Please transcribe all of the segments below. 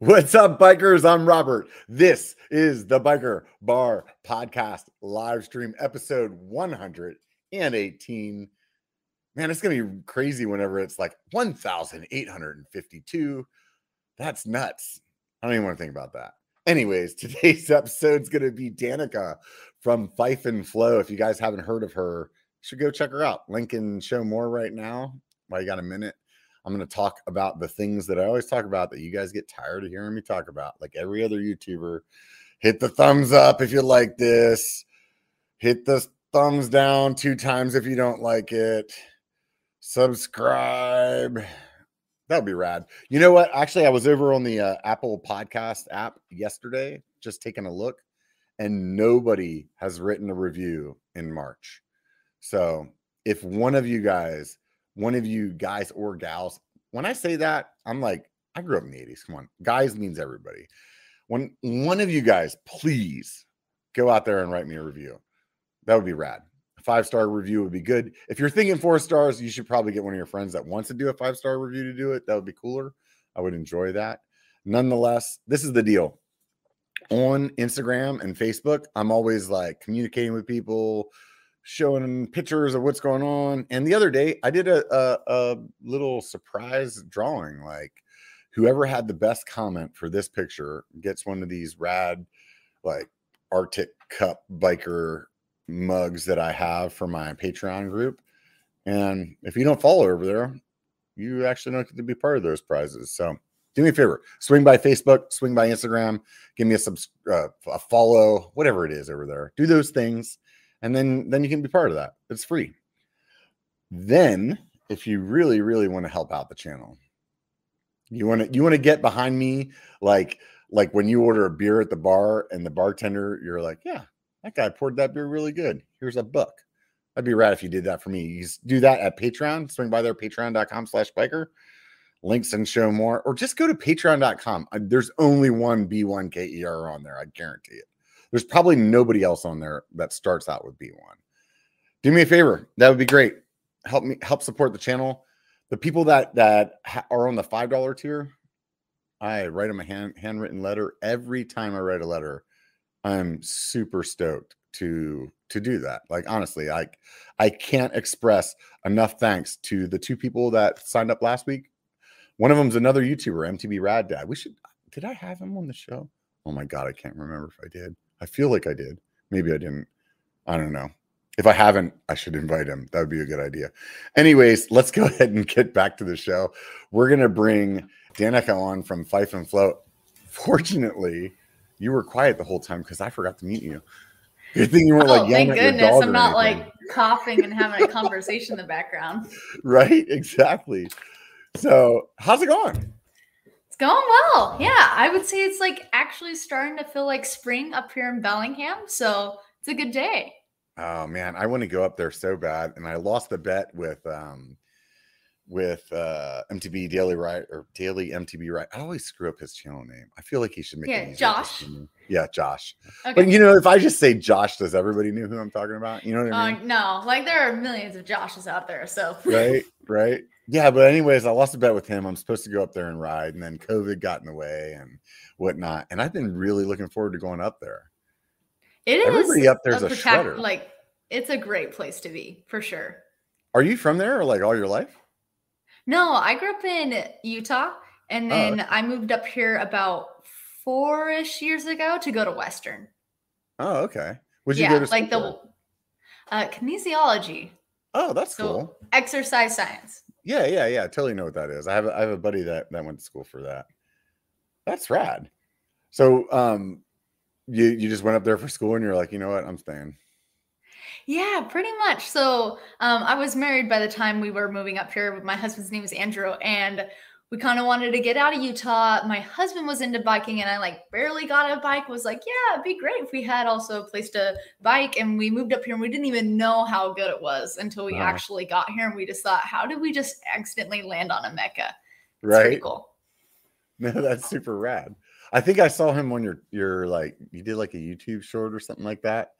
What's up, bikers? I'm Robert. This is the Biker Bar Podcast live stream, episode 118. Man, it's going to be crazy whenever it's like 1,852. That's nuts. I don't even want to think about that. Anyways, today's episode is going to be Danica from Fife and Flow. If you guys haven't heard of her, should go check her out. Link and show more right now while you got a minute. I'm going to talk about the things that I always talk about that you guys get tired of hearing me talk about. Like every other YouTuber, hit the thumbs up if you like this, hit the thumbs down two times if you don't like it, subscribe. That would be rad. You know what? Actually, I was over on the uh, Apple Podcast app yesterday, just taking a look, and nobody has written a review in March. So if one of you guys one of you guys or gals. When I say that, I'm like, I grew up in the 80s. Come on. Guys means everybody. When one of you guys, please go out there and write me a review. That would be rad. A five star review would be good. If you're thinking four stars, you should probably get one of your friends that wants to do a five star review to do it. That would be cooler. I would enjoy that. Nonetheless, this is the deal. On Instagram and Facebook, I'm always like communicating with people, showing pictures of what's going on. And the other day, I did a, a, a little surprise drawing. Like, whoever had the best comment for this picture gets one of these rad, like Arctic Cup biker mugs that I have for my Patreon group. And if you don't follow over there, you actually don't get to be part of those prizes. So do me a favor, swing by Facebook, swing by Instagram, give me a sub, uh, a follow, whatever it is over there. Do those things and then then you can be part of that. It's free. Then, if you really really want to help out the channel, you want to you want to get behind me like like when you order a beer at the bar and the bartender you're like, "Yeah, that guy poured that beer really good. Here's a buck." That'd be rad if you did that for me. You do that at Patreon. Swing by there, patreon.com slash biker. Links and show more. Or just go to patreon.com. Uh, there's only one B1KER on there. I guarantee it. There's probably nobody else on there that starts out with B1. Do me a favor. That would be great. Help me help support the channel. The people that that are on the five dollar tier, I write them a hand, handwritten letter every time I write a letter. I'm super stoked to to do that. Like honestly, I I can't express enough thanks to the two people that signed up last week. One of them's another YouTuber, MTB Rad Dad. We should did I have him on the show? Oh my god, I can't remember if I did. I feel like I did. Maybe I didn't. I don't know. If I haven't, I should invite him. That would be a good idea. Anyways, let's go ahead and get back to the show. We're gonna bring Danica on from Fife and Float. Fortunately, you were quiet the whole time because I forgot to meet you. Good thing you weren't oh, like thank goodness I'm not like coughing and having a conversation in the background. Right? Exactly. So, how's it going? It's going well. Yeah, I would say it's like actually starting to feel like spring up here in Bellingham. So it's a good day. Oh man, I want to go up there so bad, and I lost the bet with um with uh MTB Daily Rider or Daily MTB Rider. I always screw up his channel name. I feel like he should make yeah, it Josh. Yeah, Josh. Okay. But you know, if I just say Josh, does everybody know who I'm talking about? You know what I mean? Uh, no, like there are millions of Joshes out there. So right, right. Yeah, but anyways, I lost a bet with him. I'm supposed to go up there and ride, and then COVID got in the way and whatnot. And I've been really looking forward to going up there. It is everybody up there's a, a shredder. Like it's a great place to be for sure. Are you from there or like all your life? No, I grew up in Utah, and oh, then oh. I moved up here about four-ish years ago to go to Western. Oh, okay. Would you yeah, go to like the uh, kinesiology? Oh, that's so cool. Exercise science. Yeah, yeah, yeah. I totally know what that is. I have a, I have a buddy that that went to school for that. That's rad. So, um, you you just went up there for school and you're like, you know what, I'm staying. Yeah, pretty much. So, um, I was married by the time we were moving up here. My husband's name is Andrew, and we kind of wanted to get out of Utah. My husband was into biking and I like barely got a bike. Was like, yeah, it'd be great if we had also a place to bike. And we moved up here and we didn't even know how good it was until we uh-huh. actually got here. And we just thought, how did we just accidentally land on a Mecca? It's right. cool. No, that's super rad. I think I saw him on your your like you did like a YouTube short or something like that.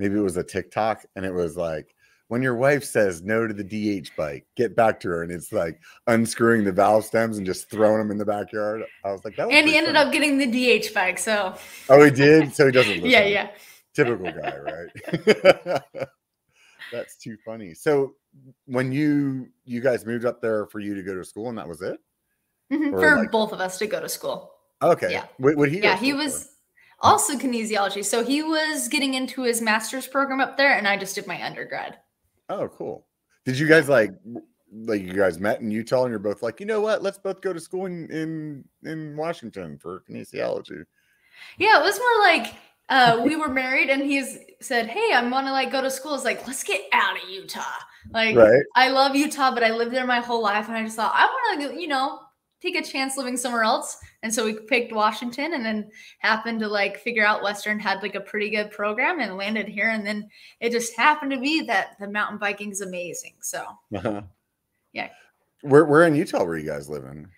Maybe it was a TikTok and it was like when your wife says no to the DH bike, get back to her. And it's like unscrewing the valve stems and just throwing them in the backyard. I was like, that was And he ended funny. up getting the DH bike. So Oh, he did? So he doesn't listen. yeah, yeah. Typical guy, right? That's too funny. So when you you guys moved up there for you to go to school and that was it? Mhm, For like- both of us to go to school. Okay. Yeah. What would he? Yeah, he was for? also kinesiology. So he was getting into his master's program up there, and I just did my undergrad. Oh, cool. Did you guys like like you guys met in Utah and you're both like, you know what? Let's both go to school in in, in Washington for kinesiology. Yeah, it was more like uh, we were married, and he's said, "Hey, I'm want to like go to school." It's like, let's get out of Utah. Like, Right. I love Utah, but I lived there my whole life, and I just thought I want to, you know, take a chance living somewhere else. And so we picked Washington, and then happened to like figure out Western had like a pretty good program, and landed here. And then it just happened to be that the mountain biking is amazing. So, Uh-huh. Yeah. Where where in Utah were you guys living?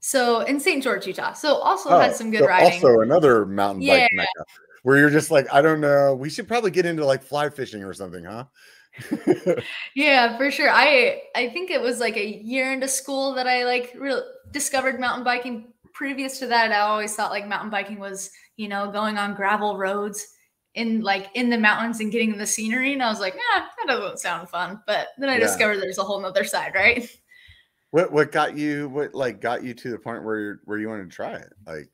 so in St. George, Utah. So also Oh, had some good so riding. Also another mountain Yeah. bike mecca where you're just like, I don't know, we should probably get into like fly fishing or something, huh? Yeah, for sure. I I think it was like a year into school that I like real discovered mountain biking. Previous to that, I always thought like mountain biking was, you know, going on gravel roads in like in the mountains and getting the scenery. And I was like, yeah, that doesn't sound fun. But then I Yeah. discovered there's a whole nother side, right? what what got you what like got you to the point where you where you wanted to try it? Like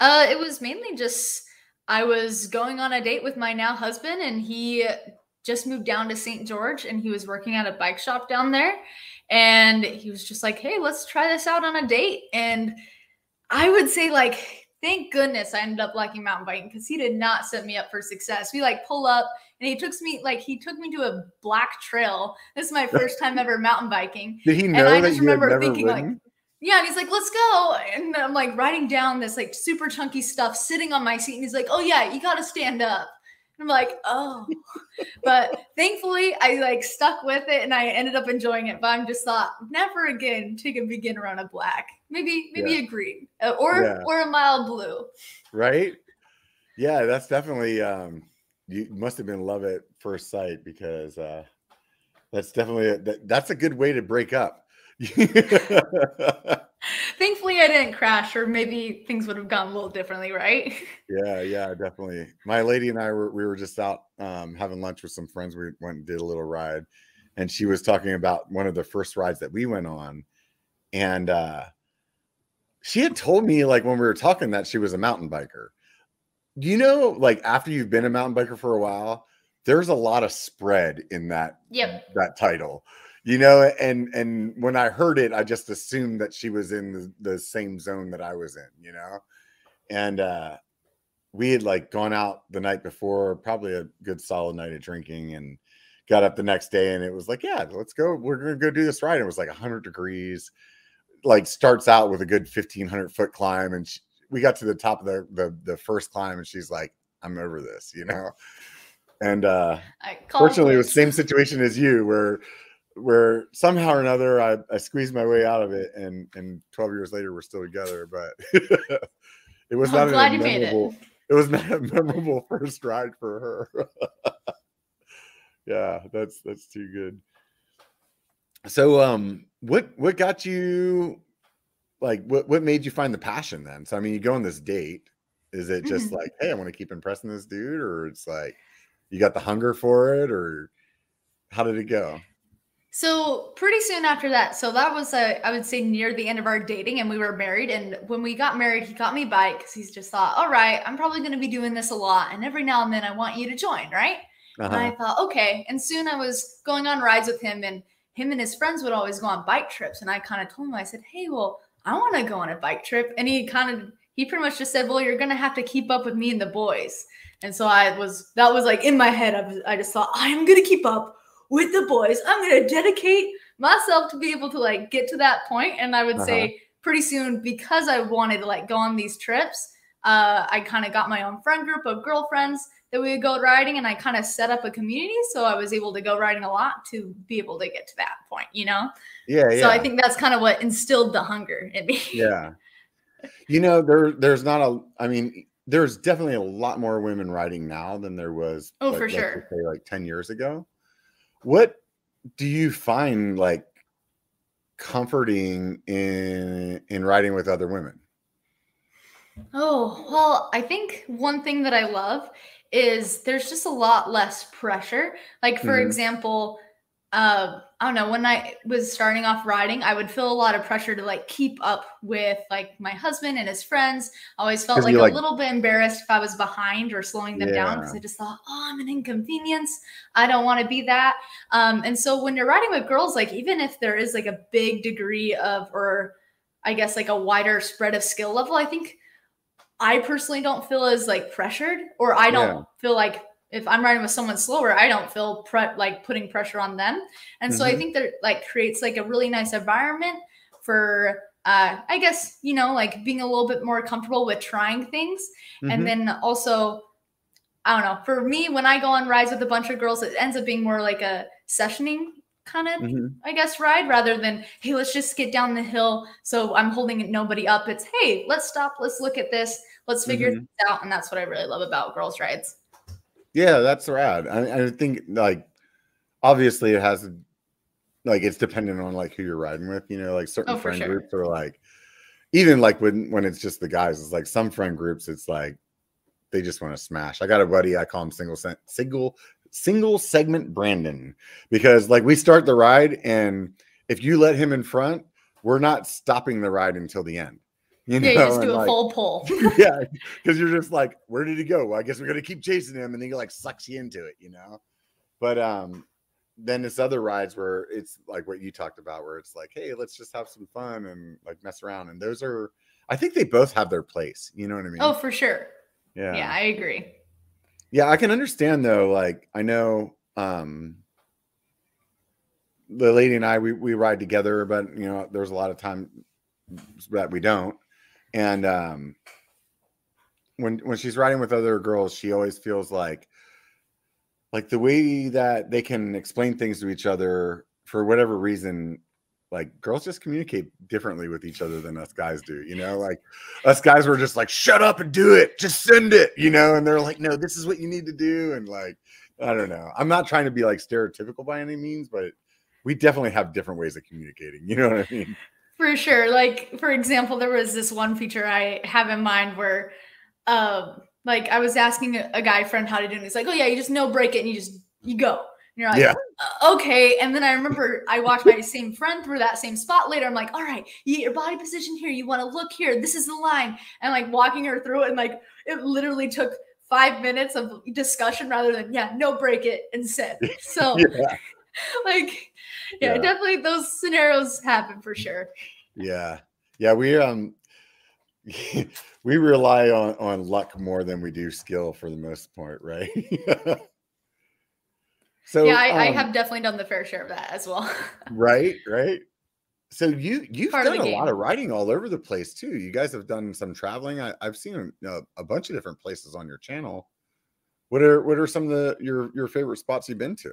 Uh, it was mainly just I was going on a date with my now husband, and he just moved down to St. George, and he was working at a bike shop down there, and he was just like, "Hey, let's try this out on a date." And I would say, like, thank goodness I ended up liking mountain biking because he did not set me up for success. We like pull up, and he took me like he took me to a black trail. This is my first time ever mountain biking. did he And I that just you remember thinking, like. Yeah, and he's like, let's go. And I'm like writing down this like super chunky stuff sitting on my seat. And he's like, oh, yeah, you got to stand up. I'm like, oh. but thankfully, I like stuck with it and I ended up enjoying it. But I'm just thought, never again take a beginner on a black. Maybe, maybe Yeah. a green uh, or Yeah. or a mild blue. right? Yeah, that's definitely um you must have been love at first sight because uh that's definitely a, that, that's a good way to break up. Thankfully, I didn't crash, or maybe things would have gone a little differently, right? yeah, yeah, definitely. My lady and I were we were just out um having lunch with some friends. We went and did a little ride and she was talking about one of the first rides that we went on and uh she had told me like when we were talking that she was a mountain biker. You know like after you've been a mountain biker for a while, there's a lot of spread in that Yep. that title. You know, and and when I heard it, I just assumed that she was in the, the same zone that I was in, you know. And uh we had like gone out the night before, probably a good solid night of drinking, and got up the next day and it was like, yeah, let's go. We're gonna go do this ride. It was like 100 degrees, like starts out with a good 1500 foot climb, and she, we got to the top of the, the the first climb, and she's like, I'm over this, you know. And uh fortunately, it was the same situation as you, where where somehow or another I, I squeezed my way out of it, and and 12 years later we're still together. But it was I'm not a made it. memorable. It was not a memorable first ride for her. yeah, that's that's too good. So, um, what what got you like what what made you find the passion then? So, I mean, you go on this date. Is it just Mhm. like, hey, I want to keep impressing this dude, or it's like you got the hunger for it, or how did it go? So pretty soon after that, so that was uh, I would say near the end of our dating, and we were married. And when we got married, he got me a bike because he's just thought, all right, I'm probably going to be doing this a lot, and every now and then I want you to join, right? And Uh-huh. I thought, okay. And soon I was going on rides with him, and him and his friends would always go on bike trips. And I kind of told him, I said, hey, well, I want to go on a bike trip. And he kind of, he pretty much just said, well, you're going to have to keep up with me and the boys. And so I was, that was like in my head. I, was, I just thought, I am going to keep up with the boys. I'm going to dedicate myself to be able to like get to that point. And I would Uh-huh. say pretty soon, because I wanted to like go on these trips, uh, I kind of got my own friend group of girlfriends that we would go riding and I kind of set up a community so I was able to go riding a lot to be able to get to that point, you know? Yeah, yeah. So I think that's kind of what instilled the hunger in me. yeah. You know, there there's not a I mean, there's definitely a lot more women riding now than there was Oh, like, for let's sure. say like 10 years ago. What do you find like comforting in in riding with other women? Oh, well, I think one thing that I love is there's just a lot less pressure. Like, for Mhm. example, uh, I don't know, when I was starting off riding, I would feel a lot of pressure to like keep up with like my husband and his friends. I always felt like you, a like- little bit embarrassed if I was behind or slowing them down because I just thought, oh, I'm an inconvenience. I don't want to be that. Um, and so when you're riding with girls, like even if there is like a big degree of, or I guess like a wider spread of skill level, I think I personally don't feel as like pressured, or I don't Yeah. feel like if I'm riding with someone slower, I don't feel pre- like putting pressure on them. And so I Mhm. think that like creates like a really nice environment for uh I guess, you know, like being a little bit more comfortable with trying things. Mhm. And then also I don't know, for me when I go on rides with a bunch of girls, it ends up being more like a sessioning kind of Mhm. I guess, ride rather than, hey, let's just get down the hill. So I'm holding nobody up. It's, hey, let's stop. Let's look at this. Let's figure Mhm. this out. And that's what I really love about girls' rides. Yeah, that's rad. I, I think like obviously it has like it's dependent on like who you're riding with. You know, like certain Oh, friend sure. groups are like even like when when it's just the guys. It's like some friend groups. It's like they just want to smash. I got a buddy. I call him single single single segment Brandon because like we start the ride and if you let him in front, we're not stopping the ride until the end. You Yeah, you just do a like, full pull. yeah, because you're just like, where did he go? Well, I guess we're gonna keep chasing him, and then he like sucks you into it, you know. But um, then this other rides where it's like what you talked about, where it's like, hey, let's just have some fun and like mess around, and those are, I think they both have their place. You know what I mean? oh, for sure. yeah, Yeah, I agree. yeah. I can understand though. Like I know, um, the lady and I we we ride together, but you know, there's a lot of time that we don't, and um, when when she's riding with other girls, she always feels like like the way that they can explain things to each other for whatever reason like girls just communicate differently with each other than us guys do you know? Like us guys were just like shut up and do it. Just send it you know? And they're like no this is what you need to do. And like i don't know. I'm not trying to be like stereotypical by any means but we definitely have different ways of communicating you know what i mean For sure. Like, for example, there was this one feature I have in mind where, um, like, I was asking a, a guy friend how to do it. And he's like, oh, yeah, you just no brake it and you just, you go. And you're like, Yeah. "Uh, okay. And then I remember I watched my same friend through that same spot later. I'm like, all right, you get your body position here. You want to look here. This is the line. And like walking her through it. And like, it literally took five minutes of discussion rather than, yeah, no brake it and sit. So, yeah like, yeah, Yeah. definitely those scenarios happen for sure. yeah. Yeah we um we rely on on luck more than we do skill for the most part right? So yeah, I, I um, have definitely done the fair share of that as well. right right. So you you've Part done a lot of writing all over the place too. You guys have done some traveling. I, i've seen a, a bunch of different places on your channel. What are what are some of the your your favorite spots you've been to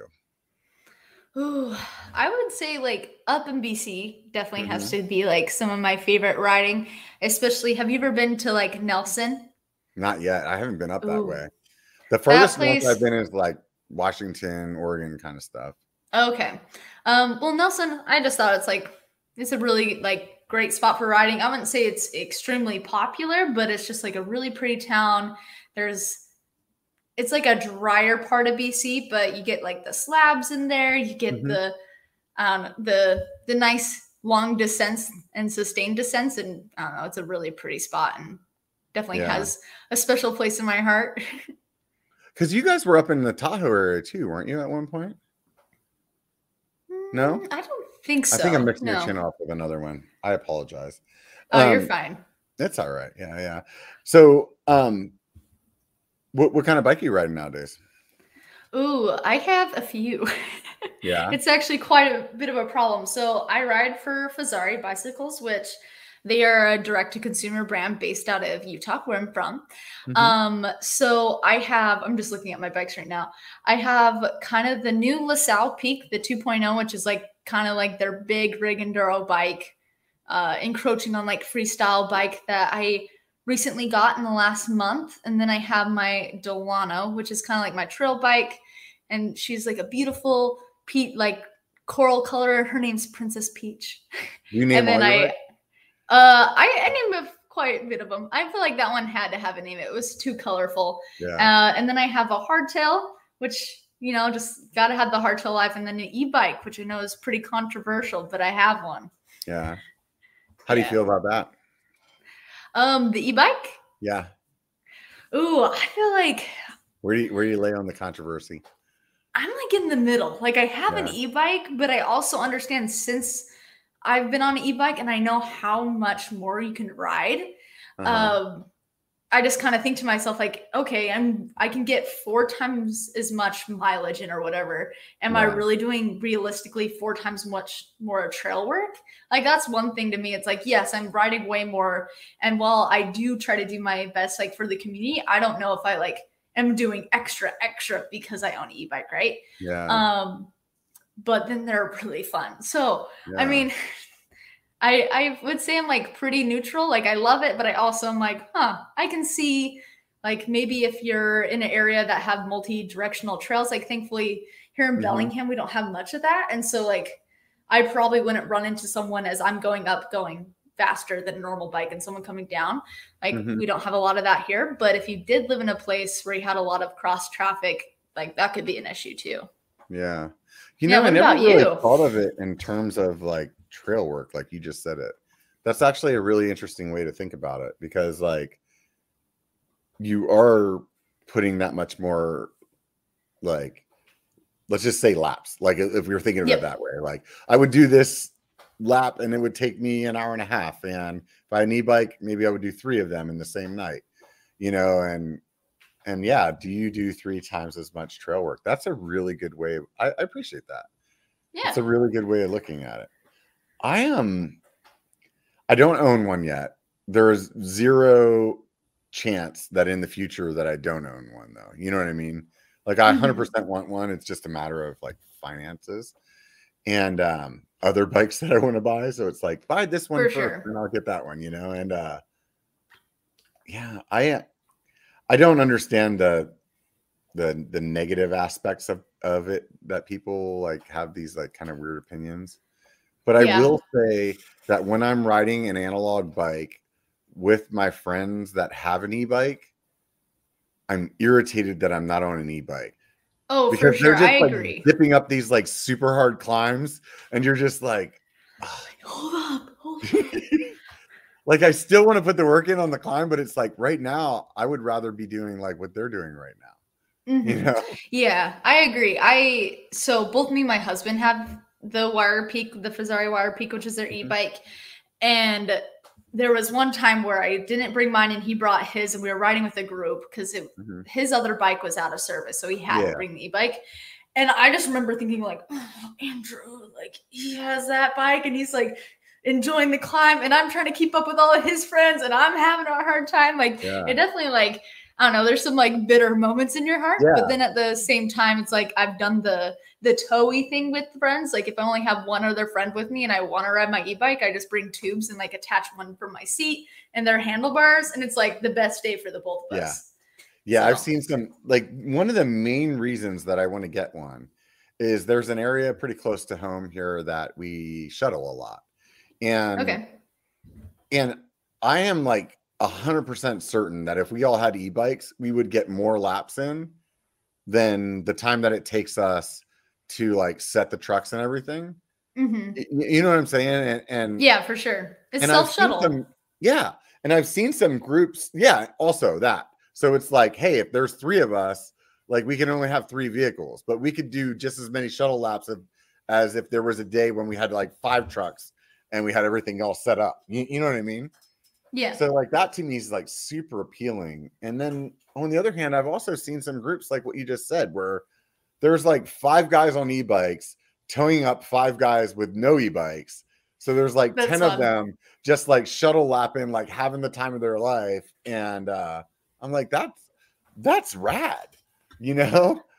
Ooh, I would say like up in BC definitely has Mm-hmm. to be like some of my favorite riding. Especially, have you ever been to like Nelson? not yet i haven't been up that way the furthest place- i've been is like washington oregon kind of stuff Okay. Um, well, Nelson, I just thought it's like it's a really like great spot for riding. I wouldn't say it's extremely popular, but it's just like a really pretty town. There's it's like a drier part of BC, but you get like the slabs in there, you get Mhm. the um the the nice long descents and sustained descents, and I don't know, it's a really pretty spot and definitely Yeah. has a special place in my heart. Because you guys were up in the Tahoe area too, weren't you at one point? No? Mm, I don't think so. I think I'm mixing your No. chin off with another one. I apologize. Oh, you're Um, fine. That's all right. Yeah, yeah. So, um, what what kind of bike are you riding nowadays? Ooh, I have a few. Yeah. it's actually quite a bit of a problem. So I ride for Fezzari bicycles, which they are a direct to consumer brand based out of Utah, where I'm from. Mhm. Um, so I have, I'm just looking at my bikes right now. I have kind of the new La Sal Peak, the 2.0, which is like kind of like their big rig enduro bike, uh, encroaching on like freestyle bike that I recently got in the last month. And then I have my Delano, which is kind of like my trail bike. And she's like a beautiful Pete like coral color. Her name's Princess Peach. You name and then I, uh, I, I named a, quite a bit of them. I feel like that one had to have a name. It was too colorful. Yeah. Uh, and then I have a hardtail, which you know just gotta have the hardtail life, and then an e-bike, which I know is pretty controversial, but I have one. yeah. How do you yeah. feel about that? Um, the e-bike. Yeah. Ooh, I feel like Where do you where do you lay on the controversy? I'm like in the middle. Like I have an e-bike, but I also understand since I've been on an e-bike and I know how much more you can ride. Uh-huh. Um I just kind of think to myself like, okay, I'm I can get four times as much mileage in or whatever. Am I really doing realistically four times much more trail work? Like that's one thing to me. It's like, yes, I'm riding way more. And while I do try to do my best like for the community, I don't know if I like am doing extra extra because I own an e-bike, right? yeah. Um but then they're really fun. So I mean, I I would say I'm like pretty neutral. Like I love it, but I also am like, huh, I can see like maybe if you're in an area that have multi-directional trails, like thankfully here in Mhm. Bellingham, we don't have much of that. And so like I probably wouldn't run into someone as I'm going up going faster than a normal bike and someone coming down. Like Mhm. we don't have a lot of that here. But if you did live in a place where you had a lot of cross traffic, like that could be an issue too. Yeah. You Yeah, know, I never really you? thought of it in terms of like trail work, like you just said it. That's actually a really interesting way to think about it because like you are putting that much more like let's just say laps. Like if we were thinking of Yep. it that way, like I would do this lap and it would take me an hour and a half. And if I had an e-bike, maybe I would do three of them in the same night, you know, and and yeah, do you do three times as much trail work? That's a really good way. I, I appreciate that. Yeah. It's a really good way of looking at it. I am. I don't own one yet. There is zero chance that in the future that I don't own one, though. You know what I mean? Like I Mhm. 100% want one. It's just a matter of like finances and um, other bikes that I want to buy. So it's like buy this one For first, sure. and I'll get that one. You know, and uh, yeah, I I don't understand the the the negative aspects of of it that people like have these like kind of weird opinions. But I Yeah. will say that when I'm riding an analog bike with my friends that have an e-bike, I'm irritated that I'm not on an e-bike Oh, for because sure. they're just I like agree. zipping up these like super hard climbs, and you're just like, Hold up. Hold up. like I still want to put the work in on the climb, but it's like right now I would rather be doing like what they're doing right now. You Mhm. know? Yeah, I agree. I so both me and my husband have the Wire Peak, the Fezzari Wire Peak, which is their Mhm. e-bike. And there was one time where I didn't bring mine and he brought his and we were riding with a group because Mhm. his other bike was out of service. So he had Yeah. to bring the e-bike. And I just remember thinking like, oh, Andrew, like he has that bike and he's like enjoying the climb and I'm trying to keep up with all of his friends and I'm having a hard time. Like Yeah. it definitely like I don't know, there's some like bitter moments in your heart, Yeah. but then at the same time, it's like I've done the the towy thing with friends. Like if I only have one other friend with me and I want to ride my e-bike, I just bring tubes and like attach one from my seat and their handlebars, and it's like the best day for the both of Yeah. us. Yeah, I've seen some like one of the main reasons that I want to get one is there's an area pretty close to home here that we shuttle a lot. And Okay. and I am like a hundred percent certain that if we all had e-bikes, we would get more laps in than the time that it takes us to like set the trucks and everything. hmm y- You know what I'm saying? And, and Yeah, for sure. It's self shuttle. yeah. And I've seen some groups. Yeah. Also that. So it's like, hey, if there's three of us, like we can only have three vehicles, but we could do just as many shuttle laps of, as if there was a day when we had like five trucks and we had everything all set up. You, you know what I mean? Yeah. So like that to me is like super appealing. And then on the other hand, I've also seen some groups like what you just said, where there's like five guys on e-bikes towing up five guys with no e-bikes. So there's like That's 10 fun. of them just like shuttle lapping, like having the time of their life. And uh I'm like, that's that's rad, you know?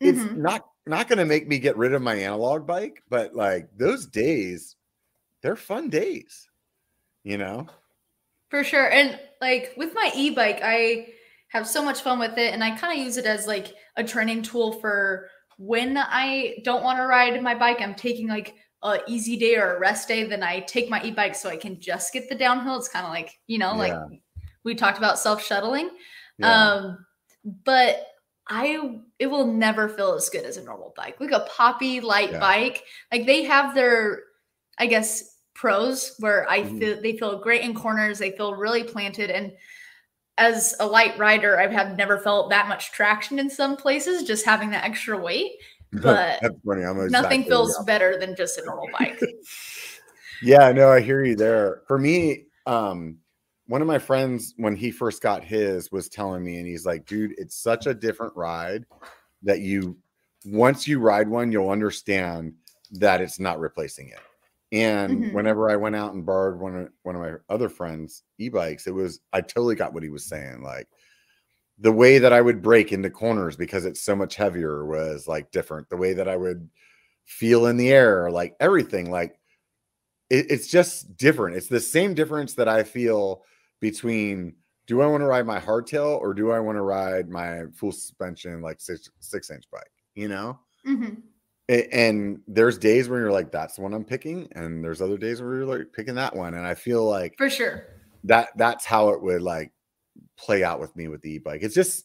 It's Mhm. not not gonna make me get rid of my analog bike, but like those days, they're fun days, you know? For sure. And like with my e-bike, I have so much fun with it and I kind of use it as like a training tool for when I don't want to ride my bike, I'm taking like a easy day or a rest day, then I take my e-bike so I can just get the downhill. It's kind of like, you know, like we talked about self-shuttling. Yeah. Um, but I it will never feel as good as a normal bike. Like a poppy light Yeah. bike. Like they have their, I guess, pros where I Mhm. feel they feel great in corners, they feel really planted. And as a light rider, I've had never felt that much traction in some places, just having that extra weight. but That's funny. I'm Nothing exactly feels the better than just a normal bike. Yeah, no, I hear you there. For me, um, one of my friends, when he first got his, was telling me, and he's like, dude, it's such a different ride that you, once you ride one, you'll understand that it's not replacing it. And Mhm. whenever I went out and borrowed one of one of my other friends' e-bikes, it was I totally got what he was saying. Like the way that I would brake into corners because it's so much heavier was like different. The way that I would feel in the air, like everything, like it, it's just different. It's the same difference that I feel between do I want to ride my hardtail or do I want to ride my full suspension like six six inch bike? You know, hmm A- and there's days where you're like, that's the one I'm picking, and there's other days where you're like picking that one, and I feel like For sure. that that's how it would like play out with me with the e-bike. It's just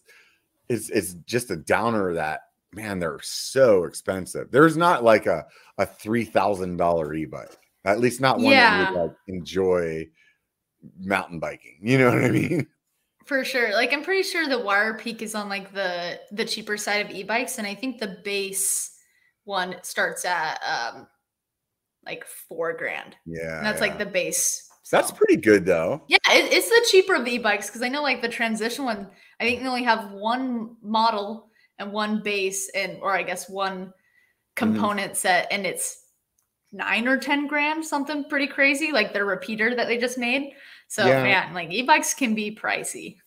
it's it's just a downer that man, they're so expensive. There's not like a a three thousand dollar e-bike, at least not one that Yeah. you would like enjoy mountain biking. You know what I mean? For sure. Like I'm pretty sure the Wire Peak is on like the the cheaper side of e-bikes and I think the base one starts at um like 4 grand. Yeah, And that's yeah. like the base. that's pretty good though. Yeah, it, it's the cheaper of the e-bikes because I know like the transition one. I think they only have one model and one base, and or I guess one component set, and it's nine or ten grand, something pretty crazy. Like their repeater that they just made. So Yeah. man, like e-bikes can be pricey.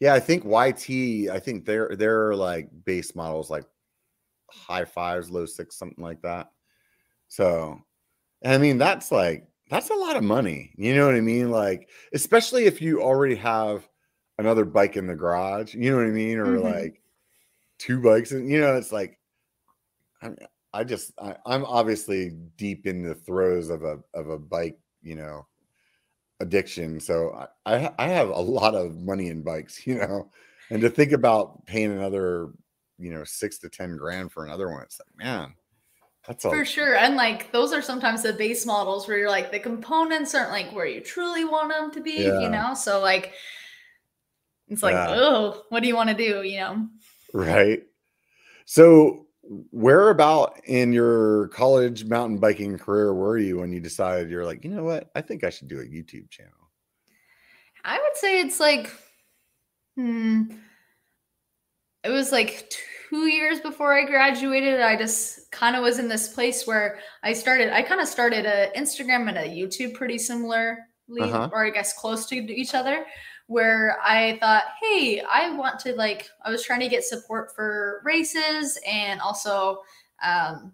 Yeah, I think YT, I think they're they're like base models like high fives, low six, something like that. So I mean that's like that's a lot of money. You know what I mean? Like, especially if you already have another bike in the garage, you know what I mean? Or Mhm. like two bikes, and you know, it's like I'm I just I, I'm obviously deep in the throes of a of a bike, you know, addiction. So I, I I have a lot of money in bikes, you know, and to think about paying another, you know, six to ten grand for another one, it's like, man, that's For sure. And like those are sometimes the base models where you're like the components aren't like where you truly want them to be, Yeah. you know? So like it's like, Yeah. oh, what do you want to do? You know? right. So where about in your college mountain biking career were you when you decided you're like, you know what, I think I should do a YouTube channel? I would say it's like, hmm, it was like two years before I graduated. I just kind of was in this place where I started, I kind of started a Instagram and a YouTube pretty similarly, Uh-huh. or I guess close to each other, where I thought, hey, I want to like, I was trying to get support for races and also, um,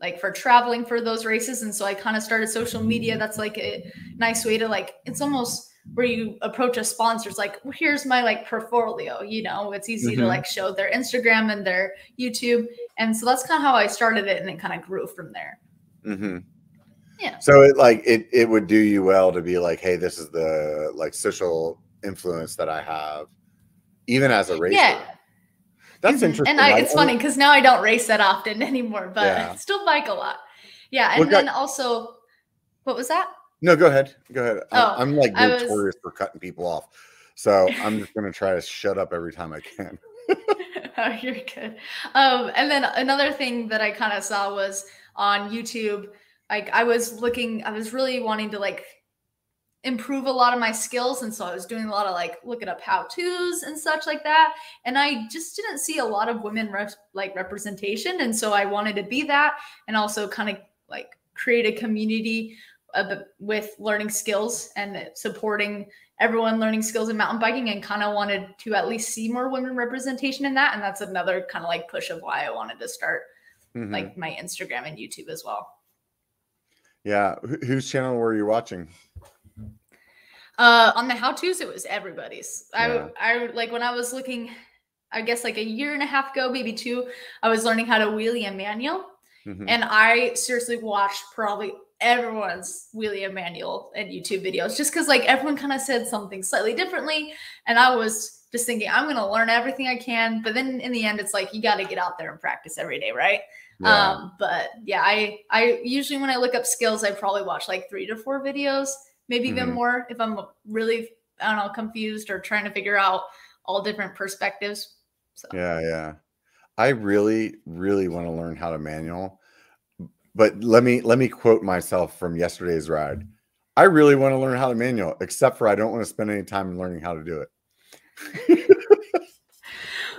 like for traveling for those races. And so I kind of started social media. That's like a nice way to like, it's almost where you approach a sponsor. It's like, well, here's my like portfolio, you know, it's easy to Mhm. like show their Instagram and their YouTube. And so that's kind of how I started it and it kind of grew from there. Mm-hmm. Yeah. So it like it it would do you well to be like, hey, this is the like social influence that I have, even as a racer. Yeah. That's Mhm. interesting. And I, I it's only- funny because now I don't race that often anymore, but Yeah. still bike a lot. Yeah. And What got- then also, what was that? No, go ahead. Go ahead. I'm, Oh, I'm like I was- notorious for cutting people off. So I'm just gonna try to shut up every time I can. oh, you're good. Um, and then another thing that I kind of saw was on YouTube. Like I was looking, I was really wanting to like improve a lot of my skills, and so I was doing a lot of like looking up how tos and such like that. And I just didn't see a lot of women rep- like representation, and so I wanted to be that, and also kind of like create a community uh, with learning skills and supporting everyone learning skills in mountain biking and kind of wanted to at least see more women representation in that and that's another kind of like push of why i wanted to start Mhm. like my instagram and youtube as well yeah. Wh- whose channel were you watching? uh on the how to's it was everybody's Yeah. i i like when i was looking I guess like a year and a half ago, maybe two, I was learning how to wheelie and manual. Mhm. And I seriously watched probably everyone's wheelie and manual and YouTube videos just because like everyone kind of said something slightly differently. And I was just thinking, I'm gonna learn everything I can. But then in the end, it's like you got to get out there and practice every day, right? Yeah. Um, but yeah, I I usually when I look up skills, I probably watch like three to four videos, maybe even Mhm. more if I'm really I don't know confused or trying to figure out all different perspectives. So Yeah, yeah. I really, really want to learn how to manual. But let me let me quote myself from yesterday's ride. I really want to learn how to manual, except for I don't want to spend any time learning how to do it.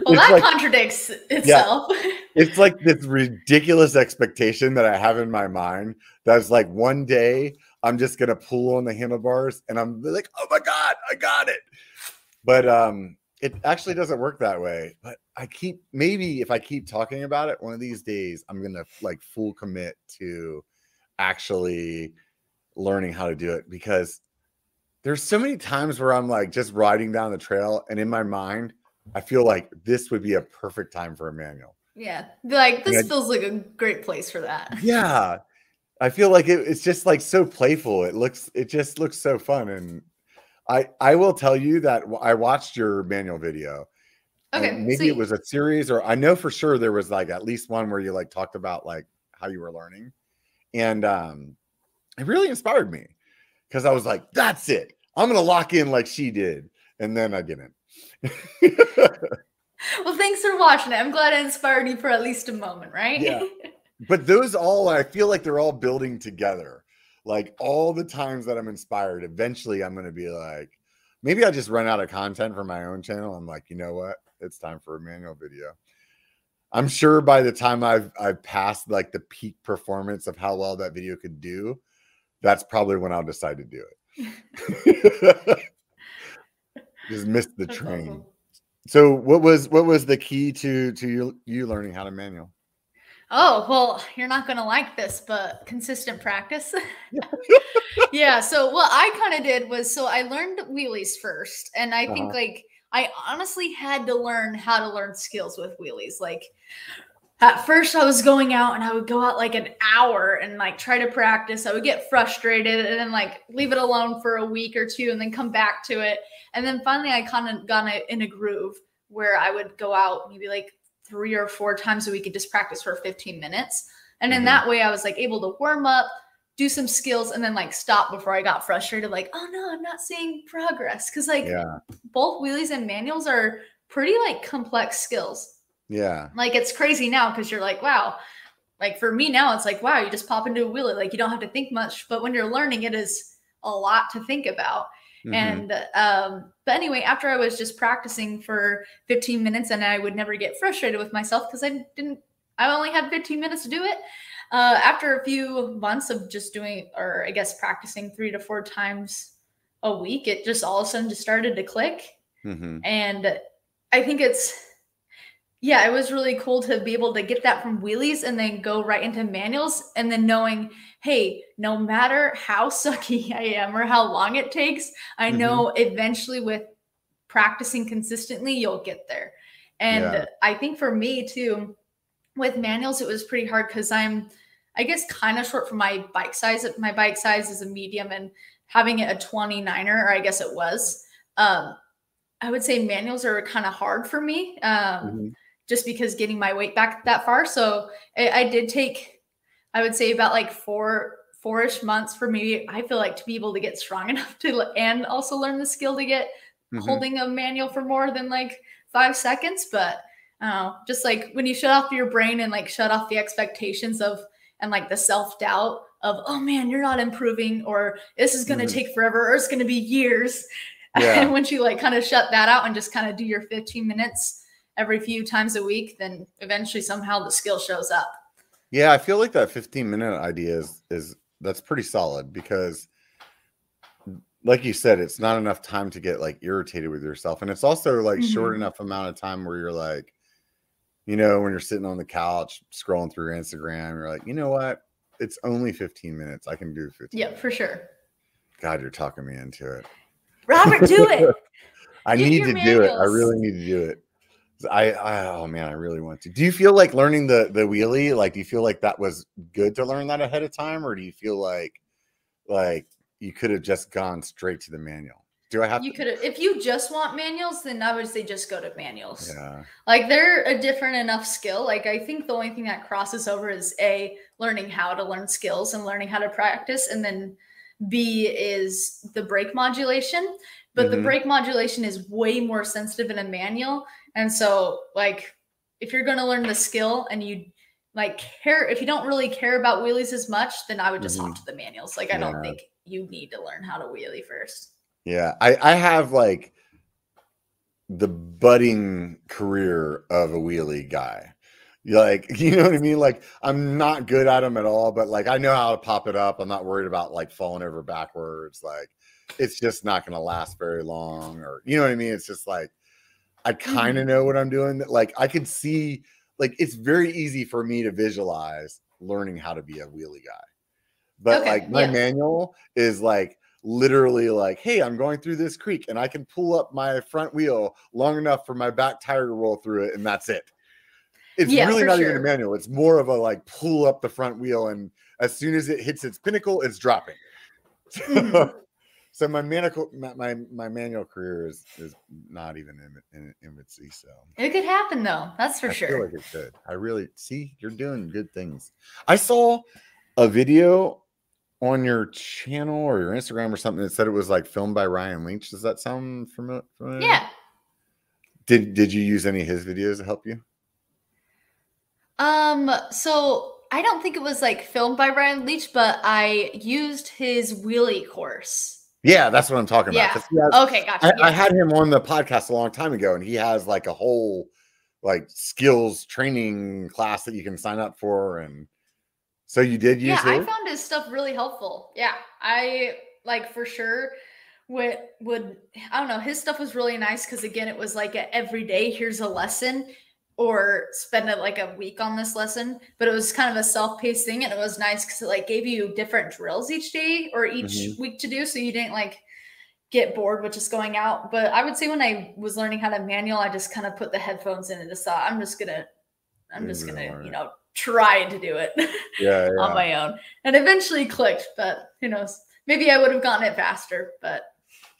well, It's that like- contradicts itself. it's like this ridiculous expectation that I have in my mind that's like one day I'm just gonna pull on the handlebars and I'm like, oh my god, I got it. But um it actually doesn't work that way. But I keep maybe if I keep talking about it, one of these days I'm gonna like full commit to actually learning how to do it because there's so many times where I'm like just riding down the trail and in my mind I feel like this would be a perfect time for a manual. yeah, like this feels like a great place for that. Yeah. I feel like it, it's just like so playful. It looks it just looks so fun and I I will tell you that I watched your manual video. Okay, maybe sweet. it was a series or I know for sure there was like at least one where you like talked about like how you were learning. And um it really inspired me because I was like, that's it. I'm gonna lock in like she did. And then I didn't. Well, thanks for watching it. I'm glad I inspired you for at least a moment, right? Yeah. but those all I feel like they're all building together. Like all the times that I'm inspired, eventually I'm going to be like, maybe I just run out of content for my own channel. I'm like, you know what? It's time for a manual video. I'm sure by the time I've I've passed like the peak performance of how well that video could do, that's probably when I'll decide to do it. just missed the That's train. awesome. So what was what was the key to to you you learning how to manual? Oh, well, you're not going to like this, but consistent practice. yeah. So, what I kind of did was so I learned wheelies first. And I think, Uh-huh. like, I honestly had to learn how to learn skills with wheelies. Like, at first, I was going out and I would go out like an hour and like try to practice. I would get frustrated and then like leave it alone for a week or two and then come back to it. And then finally, I kind of got in a- in a groove where I would go out maybe like three or four times a week and just practice for 15 minutes. And in Mhm. that way, I was like able to warm up, do some skills, and then like stop before I got frustrated. Like, oh no, I'm not seeing progress. Cause like Yeah. both wheelies and manuals are pretty like complex skills. Yeah. Like it's crazy now because you're like, wow. Like for me now, it's like, wow, you just pop into a wheelie. Like you don't have to think much. But when you're learning, it is a lot to think about. Mhm. And um, but anyway, after I was just practicing for 15 minutes and I would never get frustrated with myself because I didn't I only had 15 minutes to do it. Uh, after a few months of just doing or I guess practicing three to four times a week, it just all of a sudden just started to click. Mhm. And I think it's yeah, it was really cool to be able to get that from wheelies and then go right into manuals and then knowing, hey, no matter how sucky I am or how long it takes, I Mhm. know eventually with practicing consistently, you'll get there. And Yeah. I think for me too, with manuals, it was pretty hard because I'm, I guess, kind of short for my bike size. My bike size is a medium, and having it a 29er, or I guess it was, um, I would say manuals are kind of hard for me. Um, Mhm. just because getting my weight back that far. So I, I did take, I would say about like four, four-ish months for me. I feel like to be able to get strong enough to, and also learn the skill to get Mhm. holding a manual for more than like five seconds. But uh, just like when you shut off your brain and like shut off the expectations of, and like the self-doubt of, oh man, you're not improving or this is going to Mhm. take forever or it's going to be years. Yeah. and once you like kind of shut that out and just kind of do your 15 minutes every few times a week, then eventually somehow the skill shows up. Yeah, I feel like that 15 minute idea is is that's pretty solid because like you said, it's not enough time to get like irritated with yourself. And it's also like short Mhm. enough amount of time where you're like, you know, when you're sitting on the couch scrolling through Instagram, you're like, you know what? It's only 15 minutes. I can do 15. Yeah, for sure. God, you're talking me into it. Robert, do it. I Get need to do it. I really need to do it. I, I oh man, I really want to. Do you feel like learning the the wheelie? Like, do you feel like that was good to learn that ahead of time, or do you feel like like you could have just gone straight to the manual? Do I have You to? could if you just want manuals, then I would say just go to manuals. Yeah. Like they're a different enough skill. Like I think the only thing that crosses over is A, learning how to learn skills and learning how to practice, and then B is the brake modulation. But the Mhm. brake modulation is way more sensitive in a manual. And so like if you're gonna learn the skill and you like care if you don't really care about wheelies as much, then I would just hop to the manuals. Like I don't Mm-hmm. Think you need to learn how to wheelie first. Yeah, I I have like the budding career of a wheelie guy. Like, you know what I mean? Like, I'm not good at them at all, but like, I know how to pop it up. I'm not worried about like falling over backwards. Like, it's just not going to last very long, or you know what I mean? It's just like, I kind of know what I'm doing. Like, I can see, like, it's very easy for me to visualize learning how to be a wheelie guy. But Okay, like, my yeah. manual is like, literally like, hey, I'm going through this creek and I can pull up my front wheel long enough for my back tire to roll through it, and that's it. It's Yeah, really not even a manual. It's more of a like pull up the front wheel, and as soon as it hits its pinnacle, it's dropping. Mhm. So my manual, my, my my manual career is is not even in in infancy. So It could happen though. That's for I sure. feel like it could. I really see you're doing good things. I saw a video on your channel or your Instagram or something that said it was like filmed by Ryan Lynch. Does that sound familiar? yeah. Did Did you use any of his videos to help you? Um, so I don't think it was like filmed by Ryan Leech, but I used his wheelie course. Yeah, that's what I'm talking about. Yeah. he has- Okay, gotcha. I, yeah. I had him on the podcast a long time ago, and he has like a whole like skills training class that you can sign up for. And so you did use yeah, I found his stuff really helpful. Yeah, I like for sure would would I don't know. His stuff was really nice because again, it was like a every day. Here's a lesson, or spend it like a week on this lesson. But it was kind of a self paced thing, and it was nice because it like gave you different drills each day or each Mhm. week to do, so you didn't like get bored with just going out. But I would say when I was learning how to manual, I just kind of put the headphones in and just thought, I'm just gonna, I'm just gonna gonna, you know, try to do it. yeah, yeah. on my own and eventually clicked but who knows maybe i would have gotten it faster but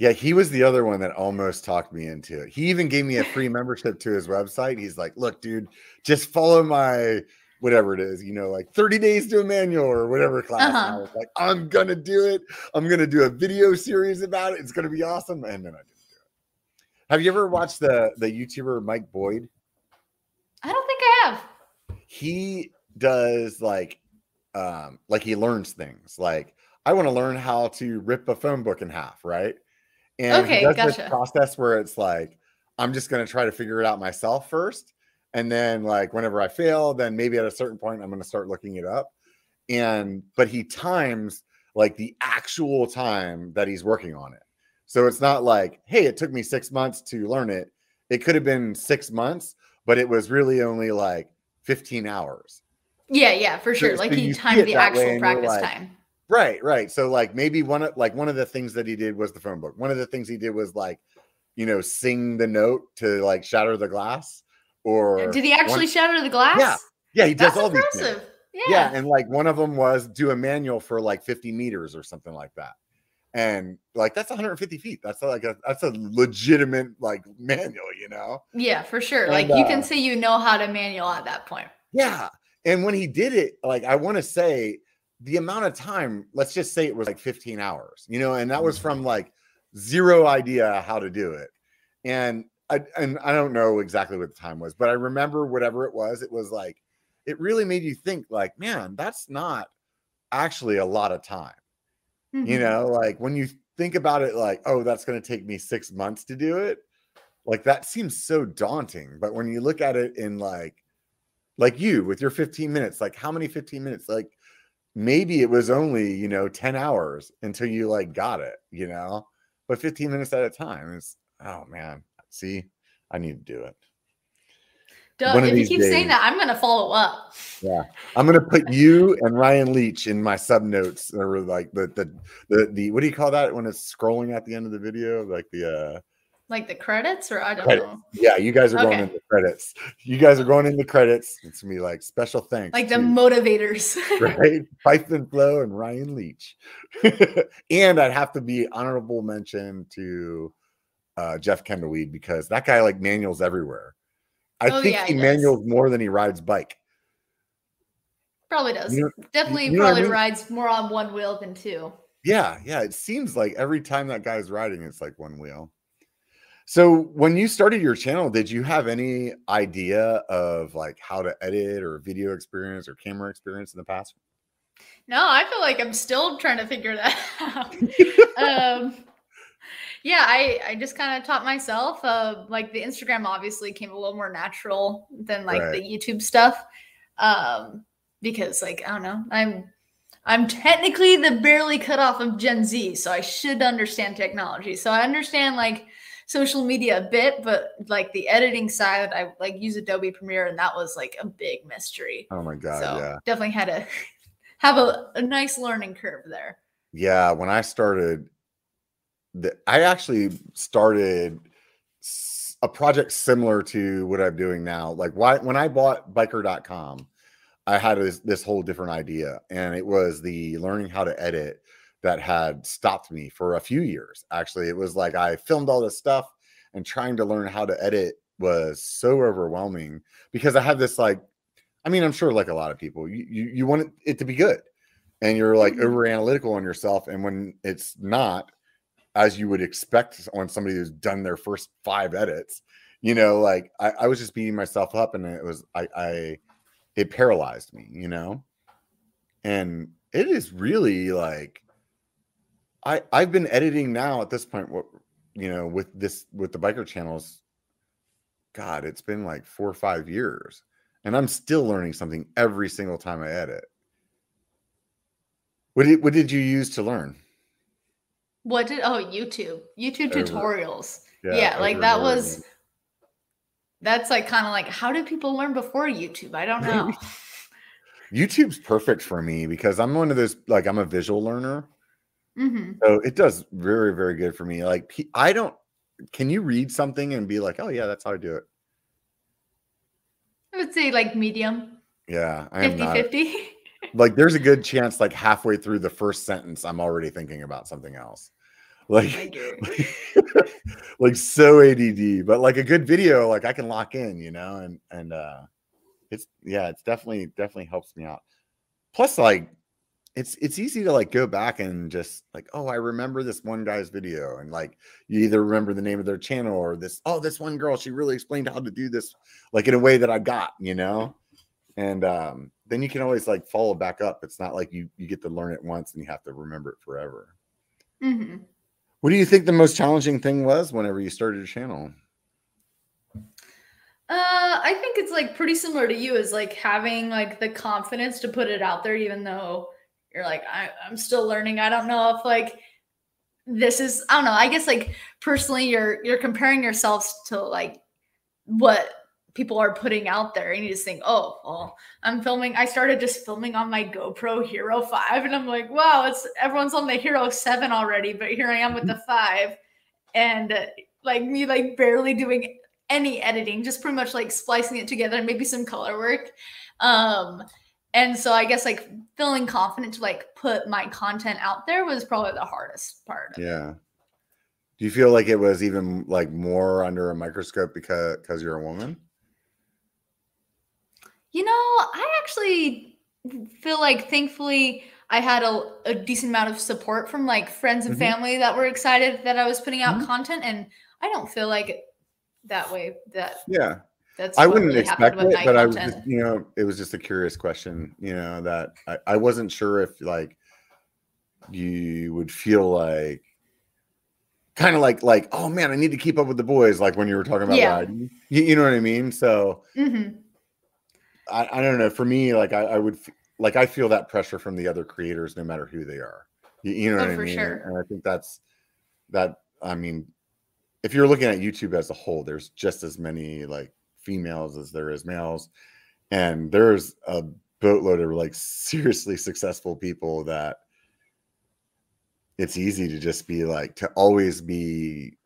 Yeah, he was the other one that almost talked me into it. He even gave me a free membership to his website. He's like, "Look, dude, just follow my whatever it is, you know, like 30 days to a manual or whatever class." And I Uh-huh. was like, "I'm gonna do it. I'm gonna do a video series about it. It's gonna be awesome." And then I didn't do it. Have you ever watched the the YouTuber Mike Boyd? i don't think i have he does like um like he learns things like i want to learn how to rip a phone book in half right and Okay, he does this process where it's like i'm just going to try to figure it out myself first and then like whenever i fail then maybe at a certain point i'm going to start looking it up. And but he times like the actual time that he's working on it. So it's not like hey it took me six months to learn it. It could have been six months but it was really only like 15 hours. Yeah yeah for sure. so like you he timed the actual practice like, time right right. So like maybe one of like one of the things that he did was the phone book. One of the things he did was like you know sing the note to like shatter the glass or did he actually one- shatter the glass? Yeah, yeah he does that's all these things. yeah, yeah. and like one of them was do a manual for like 50 meters or something like that. And like that's 150 feet. That's like a that's a legitimate like manual you know? Yeah, for sure. And, like you uh, can say you know how to manual at that point. Yeah. And when he did it, like I want to say the amount of time, let's just say it was like 15 hours, you know, and that was from like zero idea how to do it. And I and I don't know exactly what the time was, but I remember whatever it was, it was like it really made you think like, man, that's not actually a lot of time. You Mhm. know, like when you think about it like, oh, that's going to take me 6 months to do it, like that seems so daunting, but when you look at it in like like you with your 15 minutes like how many 15 minutes like maybe it was only you know 10 hours until you like got it you know? But 15 minutes at a time is oh man see? I need to do it. Duh, one if you keep saying that i'm gonna follow up. Yeah i'm gonna put you and ryan leech in my sub notes or like the the the, the what do you call that when it's scrolling at the end of the video? Like the uh Like the credits, or I don't Credits. know. Yeah, you guys are going Okay. in the credits. You guys are going in the credits. It's gonna be like special thanks. Like the to- motivators. right? Pipe and Flow and Ryan Leech. and I'd have to be honorable mention to uh, Jeff Kendall-Weed because that guy like manuals everywhere. I Oh, think yeah, he he manuals more than he rides bike. Probably does. You know- Definitely you know what I probably mean? rides more on one wheel than two. Yeah, yeah. It seems like every time that guy's riding, it's like one wheel. So when you started your channel, did you have any idea of like how to edit or video experience or camera experience in the past? No, I feel like I'm still trying to figure that out. um, yeah, I I just kind of taught myself. Uh, like the Instagram obviously came a little more natural than like the YouTube stuff. Um, because like I don't know, I'm I'm technically the barely cut off of Gen Z, so I should understand technology. So I understand like social media a bit, but like the editing side, I like use Adobe Premiere, and that was like a big mystery. Oh my god, so yeah. definitely had to have a, a nice learning curve there. Yeah, when I started, the, I actually started a project similar to what I'm doing now. Like why when I bought biker.com, I had this, this whole different idea, and it was the learning how to edit that had stopped me for a few years. Actually, it was like I filmed all this stuff and trying to learn how to edit was so overwhelming because I had this like, I mean, I'm sure like a lot of people, you you, you want it, it to be good, and you're like Mhm. over analytical on yourself, and when it's not, as you would expect on somebody who's done their first five edits, you know, like I, I was just beating myself up, and it was I I it paralyzed me, you know, and it is really like I I've been editing now at this point. What you know with this with the biker channels, God, it's been like four or five years, and I'm still learning something every single time I edit. What did what did you use to learn? What did oh YouTube YouTube Over- tutorials? Yeah, like that was- again. That's like kind of like how did people learn before YouTube? I don't know. YouTube's perfect for me because I'm one of those like I'm a visual learner. Hmm So it does very, very good for me. Like I don't can you read something and be like, oh yeah, that's how I do it. I would say like medium, Yeah, I 50 not. 50. Like there's a good chance like halfway through the first sentence, I'm already thinking about something else. Like like so ADD, but like a good video, like I can lock in, you know, and and uh it's yeah, it's definitely definitely helps me out. Plus, like it's it's easy to like go back and just like, oh, I remember this one guy's video, and like you either remember the name of their channel or this, oh, this one girl, she really explained how to do this like in a way that I got, you know. And um, then you can always like follow back up. It's not like you you get to learn it once and you have to remember it forever. hmm What do you think the most challenging thing was whenever you started your channel? Uh, I think it's like pretty similar to you, is like having like the confidence to put it out there, even though you're like, I, I'm still learning. I don't know if like this is, I don't know. I guess like personally, you're you're comparing yourselves to like what people are putting out there, and you just think, oh, well, I'm filming. I started just filming on my GoPro Hero Five, and I'm like, wow, it's everyone's on the Hero Seven already, but here I am with the five, and uh, like me, like barely doing any editing, just pretty much like splicing it together and maybe some color work. Um, and so I guess like feeling confident to like put my content out there was probably the hardest part. it. Yeah. Do you feel like it was even like more under a microscope because because you're a woman? You know, I actually feel like thankfully I had a, a decent amount of support from like friends and Mhm. family that were excited that I was putting out Mhm. content, and I don't feel like that way. That Yeah. That's I wouldn't really expect it, but I was just, you know, it was just a curious question, you know, that I, I wasn't sure if like you would feel like kind of like like, oh man, I need to keep up with the boys, like when you were talking about Yeah. riding. You, you know what I mean? So Mhm. I, I don't know. For me, like I, I would f- like I feel that pressure from the other creators, no matter who they are. You, you know Oh, what I mean? sure. And I think that's that. I mean, if you're looking at YouTube as a whole, there's just as many like females as there is males, and there's a boatload of like seriously successful people that it's easy to just be like to always be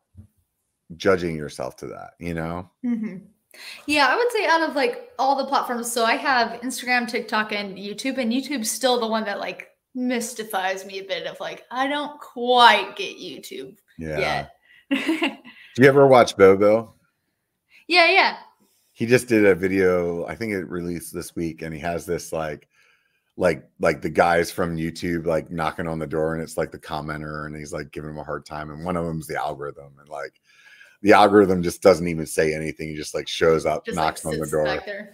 judging yourself to that, you know? hmm Yeah, I would say out of like all the platforms, so I have Instagram, TikTok, and YouTube, and YouTube's still the one that like mystifies me a bit of like, I don't quite get YouTube Yeah. yet. Do you ever watch Bobo? yeah, yeah. He just did a video, I think it released this week, and he has this like like like the guys from YouTube like knocking on the door and it's like the commenter and he's like giving him a hard time and one of them's the algorithm and like the algorithm just doesn't even say anything he just like shows up Just knocks like on the door.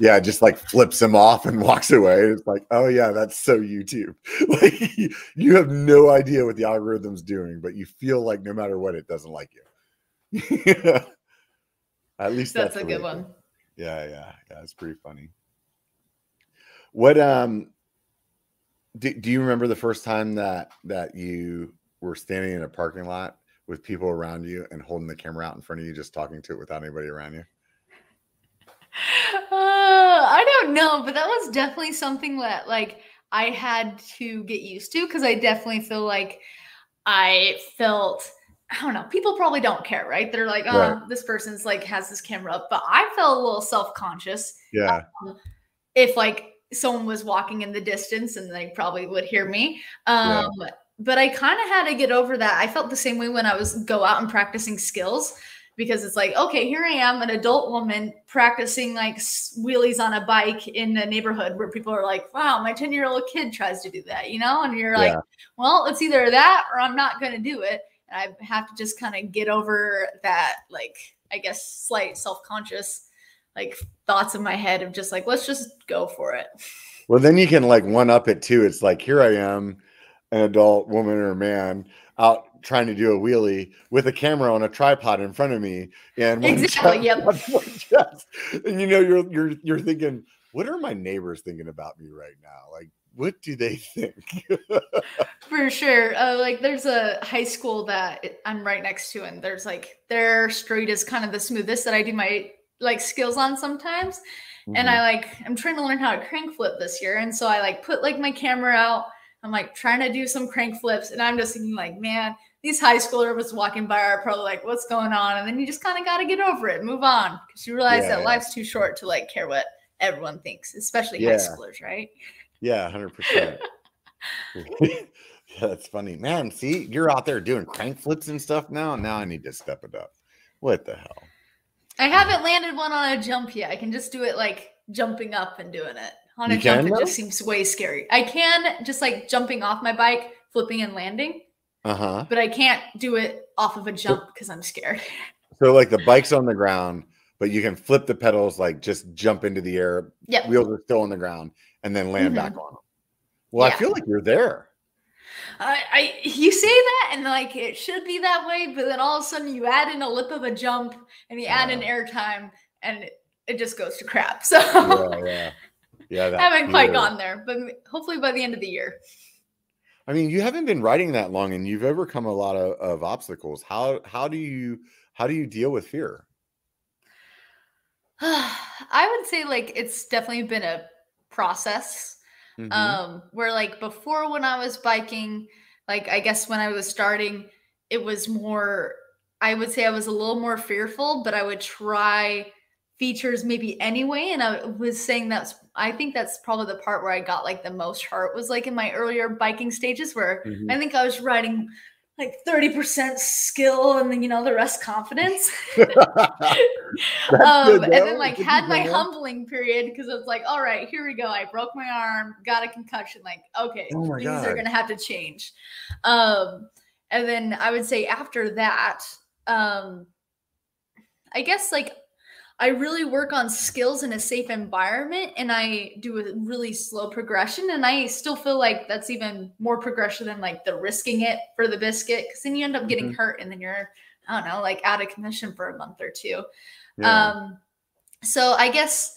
yeah just like flips him off and walks away it's like oh yeah that's so youtube. Like you have no idea what the algorithm's doing but you feel like no matter what it doesn't like you at least That's, that's, a good one. yeah, yeah, yeah. It's pretty funny. What um do, do you remember the first time that that you were standing in a parking lot with people around you and holding the camera out in front of you, just talking to it without anybody around you? Uh, I don't know, but that was definitely something that like I had to get used to because I definitely feel like I felt I don't know. People probably don't care, right? They're like, oh, Right. this person's like has this camera up, but I felt a little self conscious Yeah, if like someone was walking in the distance and they probably would hear me. Um, but I kind of had to get over that. I felt the same way when I was go out and practicing skills because it's like, okay, here I am, an adult woman practicing like wheelies on a bike in a neighborhood where people are like, wow, my 10 year old kid tries to do that, you know? And you're like, well, it's either that or I'm not going to do it. And I have to just kind of get over that, like, I guess, slight self conscious, like, thoughts in my head of just like, let's just go for it. Well, then you can like one up it too. It's like here I am, an adult woman or man out trying to do a wheelie with a camera on a tripod in front of me, and Exactly, chest- yep. one- one chest. and you know you're you're you're thinking, what are my neighbors thinking about me right now? Like, what do they think? For sure. Uh, like there's a high school that I'm right next to, and there's like their street is kind of the smoothest that I do my like skills on sometimes. And I like I'm trying to learn how to crank flip this year. And so I like put like my camera out. I'm like trying to do some crank flips, and I'm just thinking like, man, these high schoolers walking by are probably like, what's going on? And then you just kind of got to get over it, move on, because you realize Yeah, that yeah. life's too short to like care what everyone thinks, especially Yeah. high schoolers, right? Yeah, hundred percent. Yeah, that's funny, man. See, you're out there doing crank flips and stuff now. Now I need to step it up. What the hell? I haven't landed one on a jump yet. I can just do it like jumping up and doing it. On a You jump, can, it just seems way scary. I can just like jumping off my bike, flipping and landing, Uh huh. but I can't do it off of a jump because I'm scared. So like the bike's on the ground, but you can flip the pedals, like just jump into the air. Yep. Wheels are still on the ground, and then land Mhm. back on them. Well, Yeah. I feel like you're there. I, I you say that and like it should be that way, but then all of a sudden you add in a lip of a jump and you add in Yeah. air time and it, it just goes to crap. So Yeah, yeah, yeah. that haven't quite gone there, but hopefully by the end of the year. I mean, you haven't been riding that long, and you've overcome a lot of, of obstacles. How how do you how do you deal with fear? I would say like it's definitely been a process. Mhm. Um, where like before when I was biking, like I guess when I was starting, it was more, I would say I was a little more fearful, but I would try features maybe anyway. And I was saying that's, I think that's probably the part where I got like the most hurt was like in my earlier biking stages where Mhm. I think I was riding like 30% skill and then, you know, the rest confidence. Um, good, and then like had my humbling period because it's like, all right, here we go. I broke my arm, got a concussion. Like, okay, Oh things are gonna have to change. Um, and then I would say after that, um, I guess like I really work on skills in a safe environment and I do a really slow progression. And I still feel like that's even more progression than like the risking it for the biscuit. Cause then you end up getting Mhm. hurt and then you're, I don't know, like out of commission for a month or two. Yeah. Um, so I guess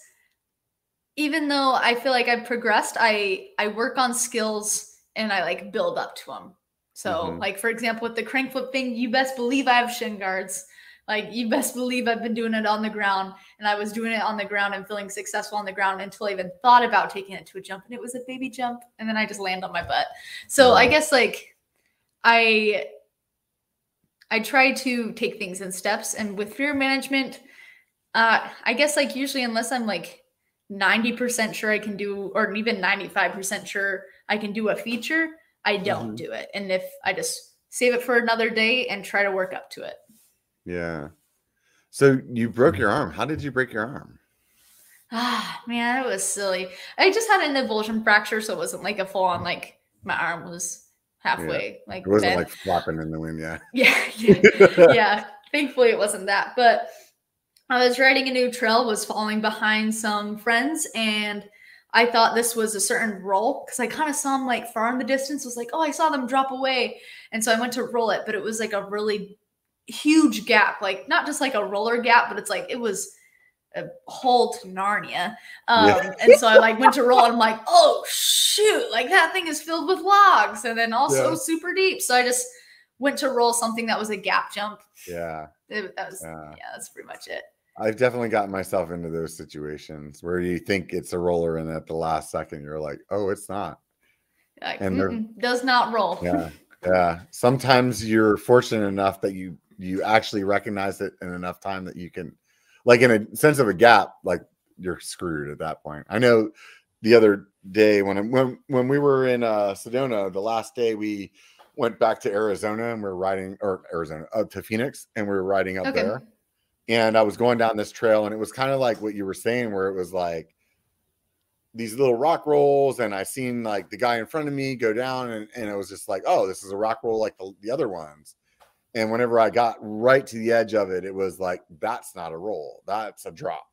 even though I feel like I've progressed, I I work on skills and I like build up to them. So Mhm. like for example with the crank flip thing, you best believe I have shin guards. Like you best believe I've been doing it on the ground and I was doing it on the ground and feeling successful on the ground until I even thought about taking it to a jump and it was a baby jump and then I just land on my butt. So I guess like I I try to take things in steps. And with fear management, uh, I guess like usually, unless I'm like 90% sure I can do, or even 95% sure I can do a feature, I don't mm-hmm. do it. And if I just save it for another day and try to work up to it. Yeah. So you broke your arm. How did you break your arm? Ah, man, it was silly. I just had an avulsion fracture, so it wasn't like a full on like my arm was halfway yeah. like it wasn't bent. like flopping in the wind. Yeah. Yeah. Yeah. yeah. Thankfully, it wasn't that, but I was riding a new trail, was falling behind some friends, and I thought this was a certain roll because I kind of saw them like far in the distance. Was like, oh, I saw them drop away, and so I went to roll it, but it was like a really huge gap, like not just like a roller gap, but it's like it was a hole to Narnia. Um, yeah. and so I like went to roll, and I'm like, oh shoot, like that thing is filled with logs, and then also yeah. super deep. So I just went to roll something that was a gap jump. Yeah, it, that was yeah. yeah, that's pretty much it. I've definitely gotten myself into those situations where you think it's a roller, and at the last second, you're like, "Oh, it's not," like, and does not roll. Yeah, yeah. Sometimes you're fortunate enough that you you actually recognize it in enough time that you can, like, in a sense of a gap, like you're screwed at that point. I know the other day when when when we were in uh, Sedona, the last day we went back to Arizona and we are riding or Arizona uh, to Phoenix and we were riding up okay. there and I was going down this trail, and it was kind of like what you were saying, where it was like these little rock rolls, and I seen like the guy in front of me go down, and, and it was just like, oh, this is a rock roll like the, the other ones. And whenever I got right to the edge of it, it was like, that's not a roll, that's a drop.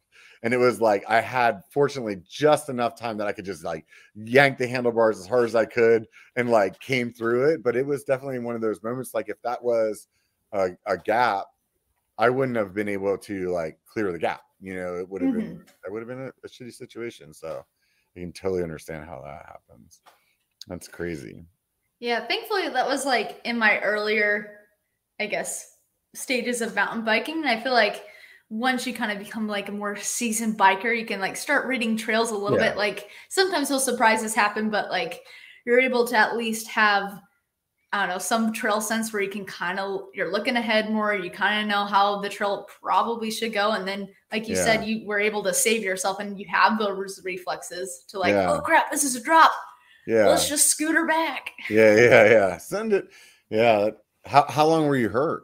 And it was like I had fortunately just enough time that I could just like yank the handlebars as hard as I could and like came through it. But it was definitely one of those moments like if that was a, a gap I wouldn't have been able to like clear the gap. You know, it would have mm-hmm. been that would have been a, a, shitty situation. So I can totally understand how that happens. That's crazy. Yeah, thankfully that was like in my earlier, I guess, stages of mountain biking. And I feel like once you kind of become like a more seasoned biker, you can like start reading trails a little yeah. bit. Like sometimes those surprises happen, but like you're able to at least have I don't know, some trail sense where you can kind of you're looking ahead more, you kind of know how the trail probably should go. And then, like you yeah. said, you were able to save yourself and you have those reflexes to like, yeah. oh crap, this is a drop. Yeah. Let's just scooter back. Yeah, yeah, yeah. Send it. Yeah. How how long were you hurt?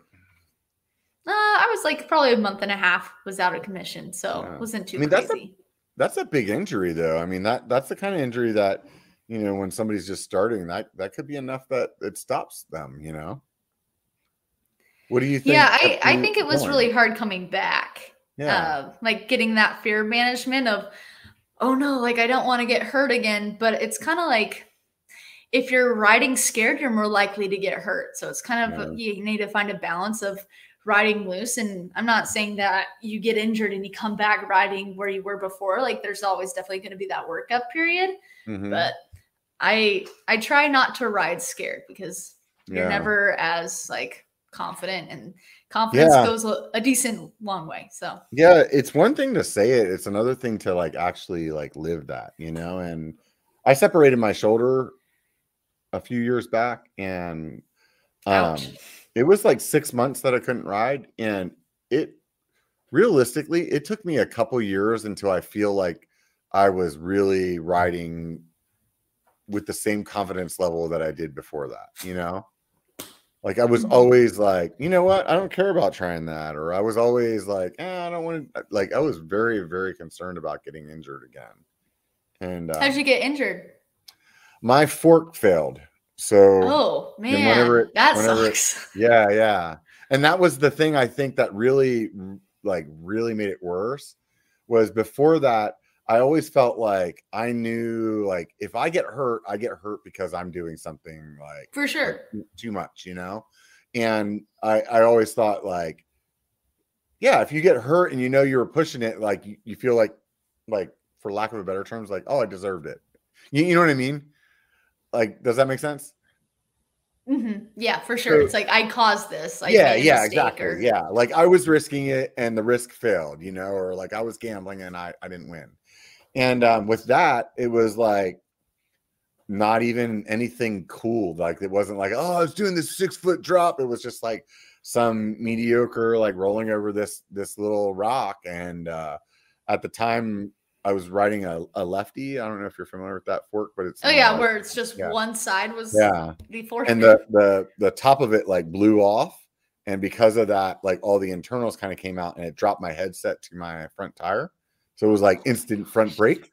Uh, I was like probably a month and a half was out of commission, so yeah. wasn't too I mean, crazy. That's a, that's a big injury though. I mean, that that's the kind of injury that you know when somebody's just starting that that could be enough that it stops them you know what do you think yeah i i think it was going? really hard coming back yeah uh, like getting that fear management of oh no like i don't want to get hurt again but it's kind of like if you're riding scared you're more likely to get hurt so it's kind of yeah. you need to find a balance of riding loose and i'm not saying that you get injured and you come back riding where you were before like there's always definitely going to be that workup period mm-hmm. but I I try not to ride scared because you're never as like confident and confidence yeah. goes a, a, decent long way. So yeah, it's one thing to say it, it's another thing to like actually like live that, you know. And I separated my shoulder a few years back, and um, it was like six months that I couldn't ride, and it realistically it took me a couple years until I feel like I was really riding with the same confidence level that I did before that, you know? Like I was mm-hmm. always like, you know what? I don't care about trying that. Or I was always like, eh, I don't want to like I was very, very concerned about getting injured again. And uh, how'd you get injured? My fork failed. So oh man, whenever it, that whenever sucks. It, yeah, yeah. And that was the thing I think that really like really made it worse was before that I always felt like I knew like if I get hurt, I get hurt because I'm doing something like for sure like, too much, you know. And I I always thought like, yeah, if you get hurt and you know you were pushing it, like you, you feel like like for lack of a better terms, like oh I deserved it. You, you know what I mean? Like, does that make sense? Mm-hmm. Yeah, for sure. So, it's like I caused this. Like, yeah, yeah, exactly. Or... Yeah, like I was risking it and the risk failed, you know, or like I was gambling and I I didn't win. And um, with that, it was like not even anything cool. Like it wasn't like, oh, I was doing this six foot drop. It was just like some mediocre like rolling over this this little rock and uh at the time I was riding a, a lefty. I don't know if you're familiar with that fork, but it's Oh yeah, not- where it's just yeah. one side was yeah. the fork. And the the the top of it like blew off. And because of that, like all the internals kind of came out and it dropped my headset to my front tire. So it was like instant front brake.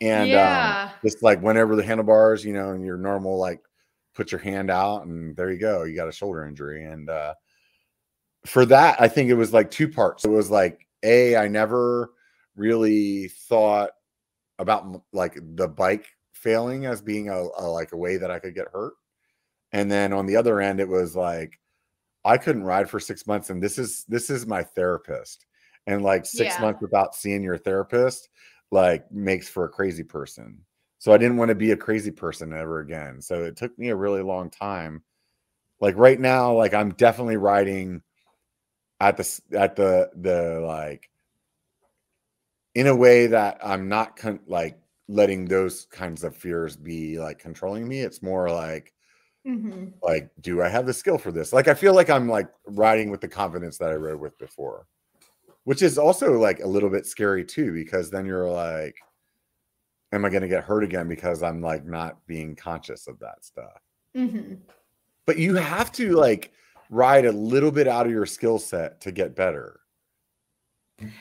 And um, yeah. just like whenever the handlebars, you know, and your normal like put your hand out and there you go, you got a shoulder injury. And uh for that, I think it was like two parts. It was like a I never really thought about like the bike failing as being a, a like a way that I could get hurt. And then on the other end, it was like I couldn't ride for six months, and this is this is my therapist. And like six Yeah. months without seeing your therapist, like makes for a crazy person. So I didn't want to be a crazy person ever again. So it took me a really long time. Like right now, like I'm definitely riding at the at the the like in a way that I'm not con- like letting those kinds of fears be like controlling me. It's more like Mhm. like do I have the skill for this? Like I feel like I'm like riding with the confidence that I rode with before. Which is also like a little bit scary too because then you're like am I going to get hurt again because I'm like not being conscious of that stuff. Mhm. But you have to like ride a little bit out of your skill set to get better.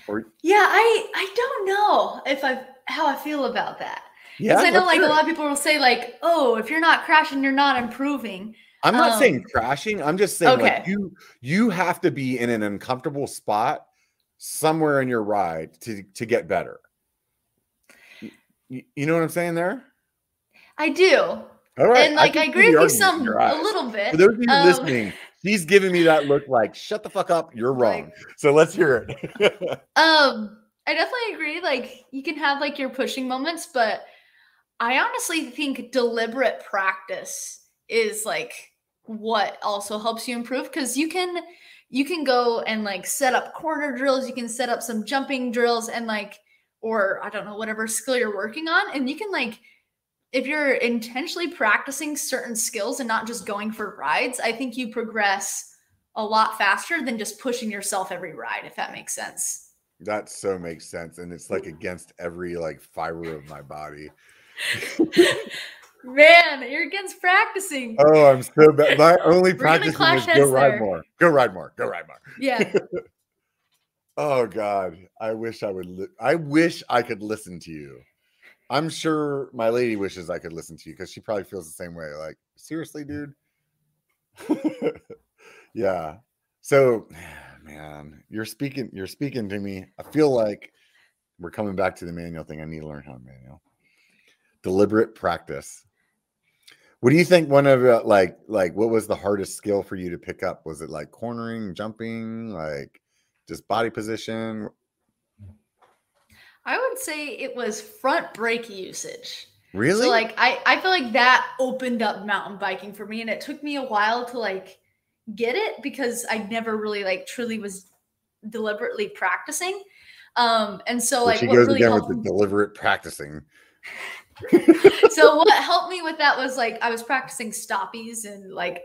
Or Yeah, I I don't know if I how I feel about that. yeah, Because I know like a lot of people will say like, oh, if you're not crashing, you're not improving. I'm not saying Um, crashing. I'm just saying like you you have to be in an uncomfortable spot somewhere in your ride to to get better. You, you know what I'm saying there? I do. All right. and like I, see agree with you some a little bit. For those of you Um, listening, he's giving me that look like shut the fuck up. You're wrong. Like- so let's hear it. Um, I definitely agree. Like you can have like your pushing moments, but I honestly think deliberate practice is like what also helps you improve because you can you can go and like set up corner drills, you can set up some jumping drills and like or I don't know whatever skill you're working on and you can like if you're intentionally practicing certain skills and not just going for rides, I think you progress a lot faster than just pushing yourself every ride if that makes sense. that so makes sense. And it's like against every like fiber of my body. Man, you're against practicing. Oh, I'm so bad. My only practice is go ride there. more. Go ride more. Go ride more. Yeah. Oh God, I wish I would. Li- I wish I could listen to you. I'm sure my lady wishes I could listen to you because she probably feels the same way. Like, seriously, dude. yeah. So, man, you're speaking. You're speaking to me. I feel like we're coming back to the manual thing. I need to learn how to manual. Deliberate practice. What do you think? One of uh, like like what was the hardest skill for you to pick up? Was it like cornering, jumping, like just body position? I would say it was front brake usage. Really? So like I I feel like that opened up mountain biking for me and it took me a while to like get it because I never really like truly was deliberately practicing. Um and so like she what goes really again with the deliberate practicing. so what helped me with that was like I was practicing stoppies and like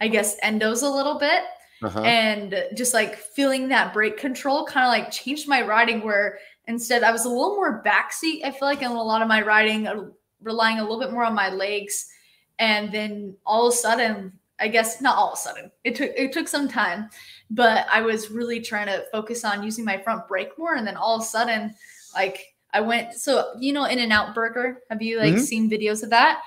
I guess endos a little bit. Uh-huh. and just like feeling that brake control kind of like changed my riding where instead I was a little more backseat. I feel like in a lot of my riding, uh, relying a little bit more on my legs, and then all of a sudden, I guess not all of a sudden, it took it took some time, but I was really trying to focus on using my front brake more, and then all of a sudden, like I went so you know In and Out Burger. Have you like Mhm. seen videos of that?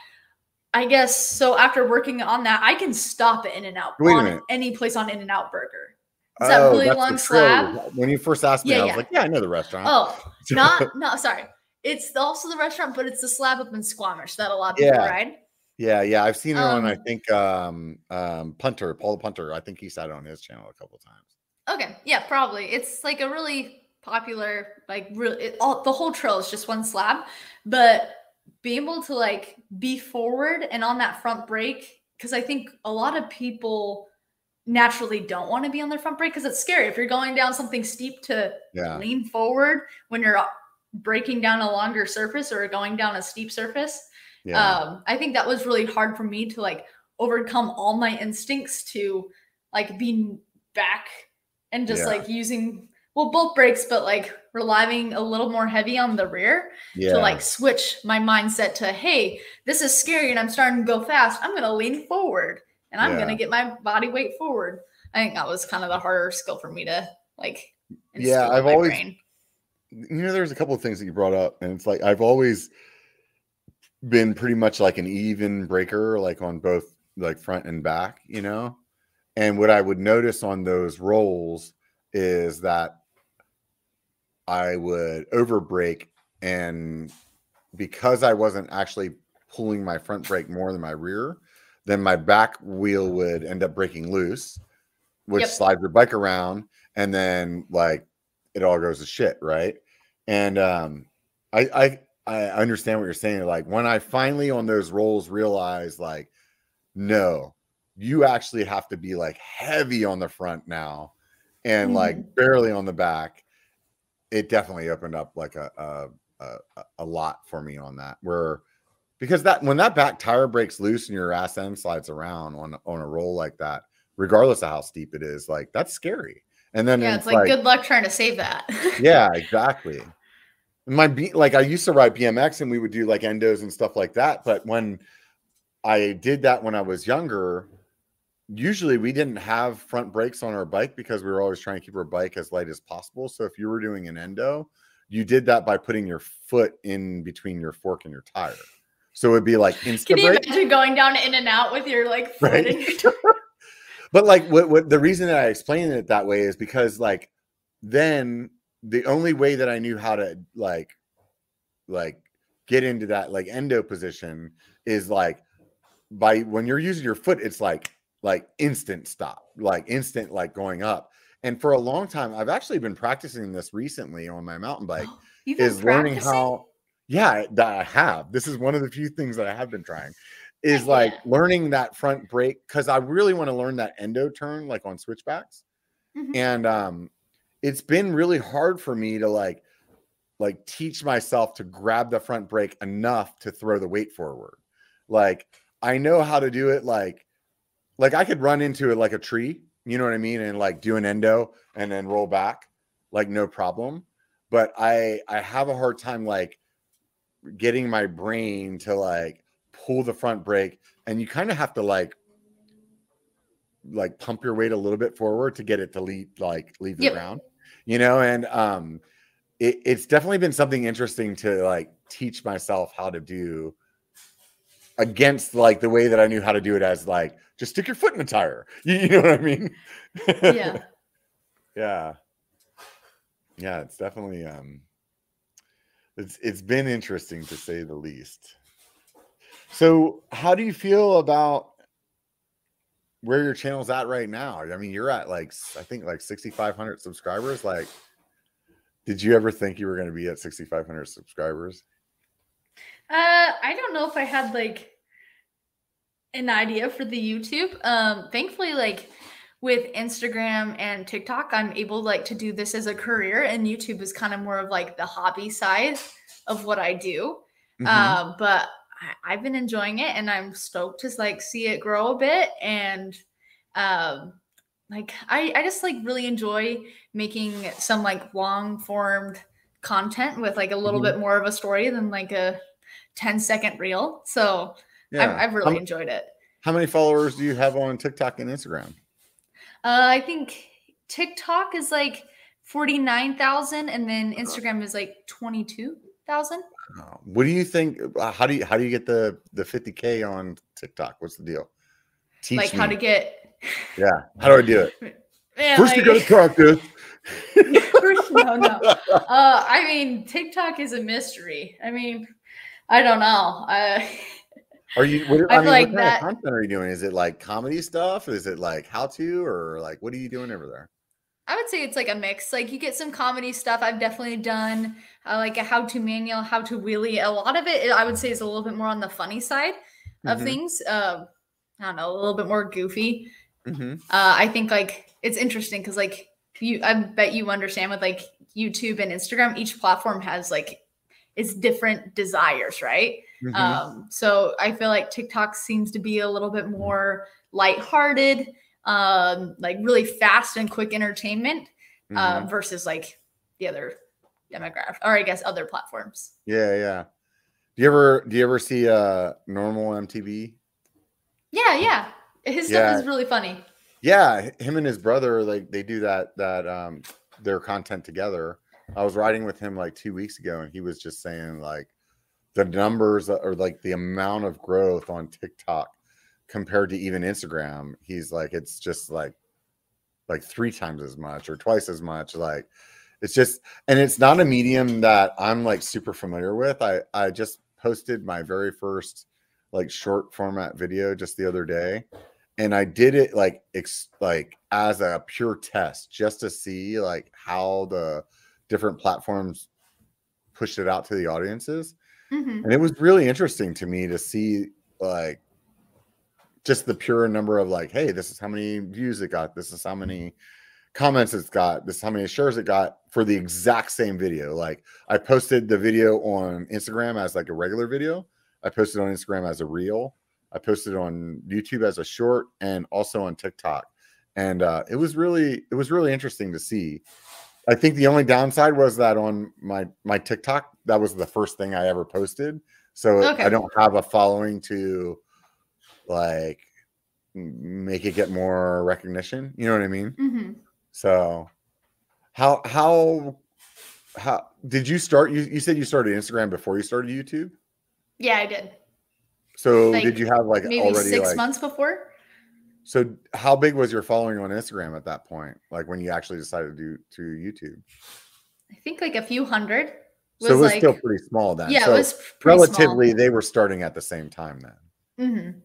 I guess so. After working on that, I can stop In and Out on minute. any place on In and Out Burger. Is that really Oh, that's the long slab? When you first asked me, Yeah, I was yeah. like, "Yeah, I know the restaurant." Oh, not no, sorry. It's also the restaurant, but it's the slab up in Squamish that a lot of people Yeah. ride. Yeah, yeah, I've seen it on. I Um, think um um Punter, Paul Punter. I think he sat on his channel a couple times. Okay, yeah, probably. It's like a really popular, like really, it, all the whole trail is just one slab, but being able to like be forward and on that front brake, because I think a lot of people naturally don't want to be on their front brake because it's scary. If you're going down something steep to Yeah, lean forward when you're breaking down a longer surface or going down a steep surface. yeah, Um, I think that was really hard for me to like overcome all my instincts to like be back and just Yeah. like using well both brakes, but like relying a little more heavy on the rear Yeah. to like switch my mindset to hey, this is scary and I'm starting to go fast. I'm gonna lean forward and I'm Yeah. gonna get my body weight forward. I think that was kind of the harder skill for me to like. Yeah, I've my always- brain. you know there's a couple of things that you brought up and it's like i've always been pretty much like an even breaker like on both like front and back you know and what i would notice on those rolls is that i would over brake and because i wasn't actually pulling my front brake more than my rear then my back wheel would end up breaking loose which Yep. slides your bike around and then like it all goes to shit, right? And um, I, I I understand what you're saying. Like when I finally on those rolls realized, like, no, you actually have to be like heavy on the front now, and like barely on the back. It definitely opened up like a a, a a lot for me on that. Where because that when that back tire breaks loose and your ass end slides around on on a roll like that, regardless of how steep it is, like that's scary. And then Yeah, it's like, good luck trying to save that. yeah, exactly. My B, like I used to ride BMX and we would do like endos and stuff like that. But when I did that when I was younger, usually we didn't have front brakes on our bike because we were always trying to keep our bike as light as possible. So if you were doing an endo, you did that by putting your foot in between your fork and your tire. So it'd be like insta Can you imagine going down in and out with your like foot Right. But like what, what the reason that I explain it that way is because like then the only way that I knew how to like like get into that like endo position is like by when you're using your foot, it's like like instant stop, like instant like going up. And for a long time, I've actually been practicing this recently on my mountain bike been is learning how yeah that i have. This is one of the few things that i have been trying is like learning that front brake because i really want to learn that endo turn like on switchbacks. Mhm. and um it's been really hard for me to like like teach myself to grab the front brake enough to throw the weight forward. Like i know how to do it like like i could run into it like a tree you know what i mean and like do an endo and then roll back like no problem. But i i have a hard time like getting my brain to like pull the front brake and you kind of have to like like pump your weight a little bit forward to get it to leave like leave the Yep. ground you know and um it, it's definitely been something interesting to like teach myself how to do against like the way that i knew how to do it as like just stick your foot in the tire you, you know what i mean yeah. yeah yeah it's definitely um it's it's been interesting to say the least. So how do you feel about where your channel's at right now? I mean you're at like I think like 6500 subscribers. Like did you ever think you were going to be at 6500 subscribers? Uh, I don't know if I had like an idea for the YouTube. Um, thankfully, like with Instagram and TikTok, I'm able like to do this as a career, and YouTube is kind of more of like the hobby side of what I do. Mhm. Um, but I, I've been enjoying it, and I'm stoked to like see it grow a bit. And um, like I, I just like really enjoy making some like long formed content with like a little Mhm. bit more of a story than like a 10 second reel. So yeah I've, I've really m- enjoyed it. how many followers do you have on tiktok and instagram Uh, I think TikTok is like 49,000 and then Instagram is like 22,000. Oh, what do you think uh, how do you how do you get the the 50k on tiktok what's the deal teach Like how to get. yeah how do i do it Man, First, you gotta practice. First, no, no. Uh, I mean, TikTok is a mystery. I mean, I don't know. Uh, Are you? What, I I, mean, like what kind that- of content are you doing? Is it like comedy stuff? Is it like how to, or like what are you doing over there? I would say it's like a mix. Like you get some comedy stuff. I've definitely done uh, like a how-to manual, how to wheelie. A lot of it, I would say, is a little bit more on the funny side of Mhm. things. Uh, I don't know, a little bit more goofy. Mhm. Uh, I think like it's interesting because like you, I bet you understand with like YouTube and Instagram, each platform has like its different desires, right? Mhm. Um, so I feel like TikTok seems to be a little bit more lighthearted. um, like really fast and quick entertainment uh, Mhm. versus like the other demographic, or I guess other platforms. yeah, yeah. Do you ever do you ever see uh normal MTV? Yeah, yeah. His Yeah. stuff is really funny. Yeah, him and his brother like they do that that um their content together. I was riding with him like 2 weeks ago and he was just saying like the numbers or like the amount of growth on TikTok compared to even Instagram. He's like it's just like like 3 times as much or twice as much like it's just and it's not a medium that I'm like super familiar with. I I just posted my very first like short format video just the other day and I did it like ex- like as a pure test just to see like how the different platforms pushed it out to the audiences. Mhm. and it was really interesting to me to see like just the pure number of like hey this is how many views it got this is how many comments it's got this is how many shares it got for the exact same video. Like i posted the video on instagram as like a regular video. I posted on instagram as a reel. I posted on youtube as a short and also on tiktok. And uh, it was really it was really interesting to see i think the only downside was that on my my tiktok that was the first thing i ever posted so Okay. i don't have a following to like make it get more recognition you know what i mean Mhm. so how how how did you start you, you said you started instagram before you started youtube Yeah, I did. so Like, did you have like Maybe already six like months before. So how big was your following on instagram at that point like when you actually decided to do to youtube I think like a few hundred. Was so it was like, still pretty small then yeah, so it was pretty relatively they were starting at the same time then Small. Mhm.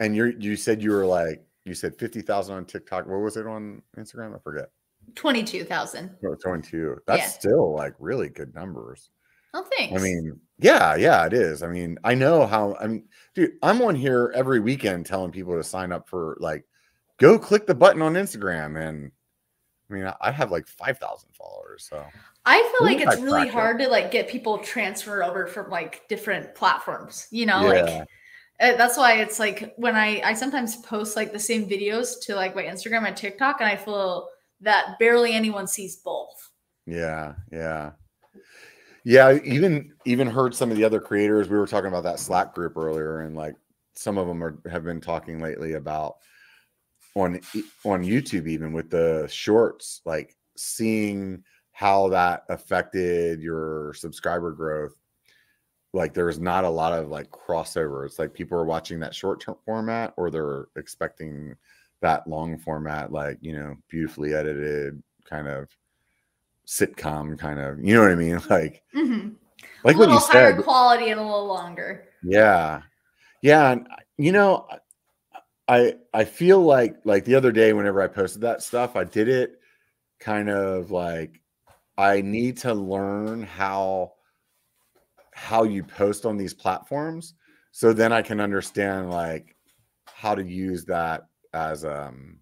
and you you said you were like you said 50,000 on TikTok. What was it on Instagram? I forget. Twenty-two thousand. No, it's. That's Yeah. still like really good numbers. Oh, thanks. I mean, yeah, yeah, it is. I mean, I know how. I mean, dude, I'm on here every weekend telling people to sign up for like, go click the button on Instagram, and I mean, I- have like five thousand followers. So I feel like I it's really it. hard to like get people transfer over from like different platforms. You know, like yeah, uh, that's why it's like when I I sometimes post like the same videos to like my Instagram and TikTok, and I feel that barely anyone sees both. yeah, yeah, yeah. I Even even heard some of the other creators. We were talking about that Slack group earlier, and like some of them are have been talking lately about on on YouTube even with the shorts, like seeing how that affected your subscriber growth. Like there's not a lot of like crossover. It's like people are watching that short term format or they're expecting that long format, like you know, beautifully edited kind of sitcom kind of, you know what I mean? Like hmm like a what you higher said. quality and a little longer. Yeah. Yeah. And you know, I I feel like like the other day whenever I posted that stuff, I did it kind of like I need to learn how how you post on these platforms so then I can understand like how to use that as um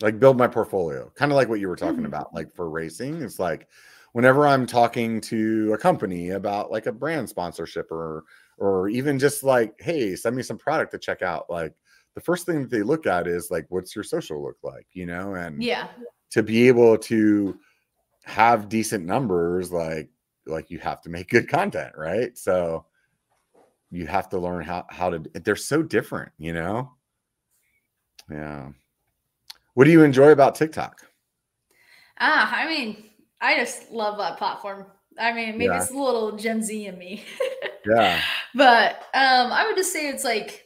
like build my portfolio. Kind of like what you were talking Mhm. about like for racing. It's like whenever I'm talking to a company about like a brand sponsorship or or even just like, hey, send me some product to check out. Like the first thing that they look at is like, what's your social look like, you know? And Yeah. to be able to have decent numbers, like like you have to make good content, right? So you have to learn how how to. They're so different, you know. Yeah. What do you enjoy about TikTok? Ah, I mean, I just love that platform. I mean, maybe Yeah. it's a little Gen Z in me. Yeah. but um I would just say it's like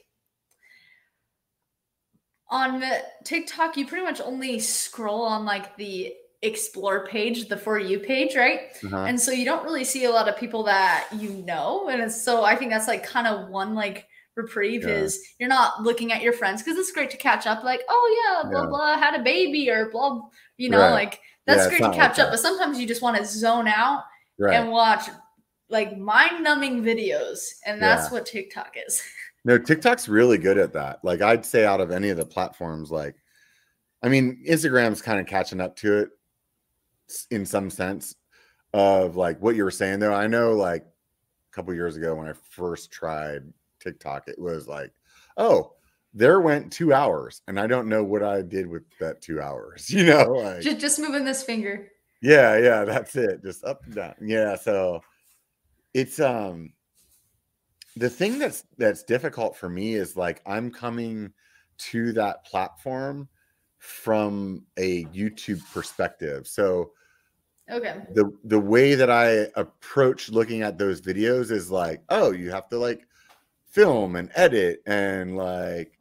on the TikTok, you pretty much only scroll on like the explore page, the for you page, right? Uh-huh. And so you don't really see a lot of people that you know. And so I think that's like kind of one like reprieve Yeah. is you're not looking at your friends because it's great to catch up, like, oh yeah, blah Yeah. blah, had a baby or blah, you know, Right. like that's Yeah, great to not like catch up. But sometimes you just want to zone out Right. and watch like mind numbing videos. And that's what TikTok is. No, TikTok's really good at that. Like I'd say out of any of the platforms, like I mean, Instagram's kind of catching up to it in some sense of like what you were saying though. I know like a couple years ago when I first tried TikTok, it was like, oh, there went two hours, and I don't know what I did with that two hours. You know, like just, just moving this finger. Yeah, yeah, that's it. Just up and down. Yeah, so it's um the thing that's that's difficult for me is like I'm coming to that platform from a YouTube perspective. So okay. The the way that I approach looking at those videos is like, oh, you have to like film and edit and like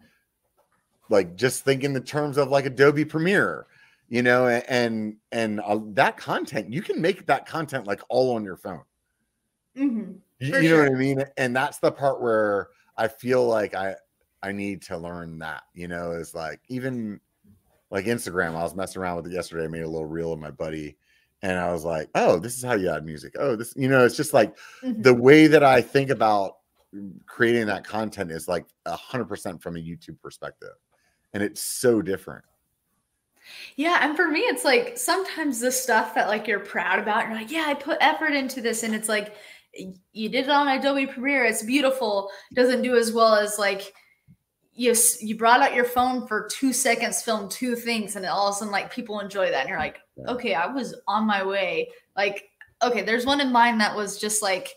like just think in the terms of like Adobe Premiere, you know, and and uh, that content you can make that content like all on your phone. Mm-hmm, you, you know sure. what I mean? And that's the part where I feel like I I need to learn that. You know, is like even like Instagram. I was messing around with it yesterday. I made a little reel of my buddy, and I was like, "Oh, this is how you add music." Oh, this, you know, it's just like mm-hmm. the way that I think about creating that content is like a hundred percent from a YouTube perspective, and it's so different. Yeah, and for me, it's like sometimes the stuff that like you're proud about, you're like, "Yeah, I put effort into this," and it's like you did it on Adobe Premiere. It's beautiful. Doesn't do as well as like you you brought out your phone for two seconds, filmed two things, and all of a sudden like people enjoy that, and you're like, okay, I was on my way. Like, okay, there's one in mine that was just like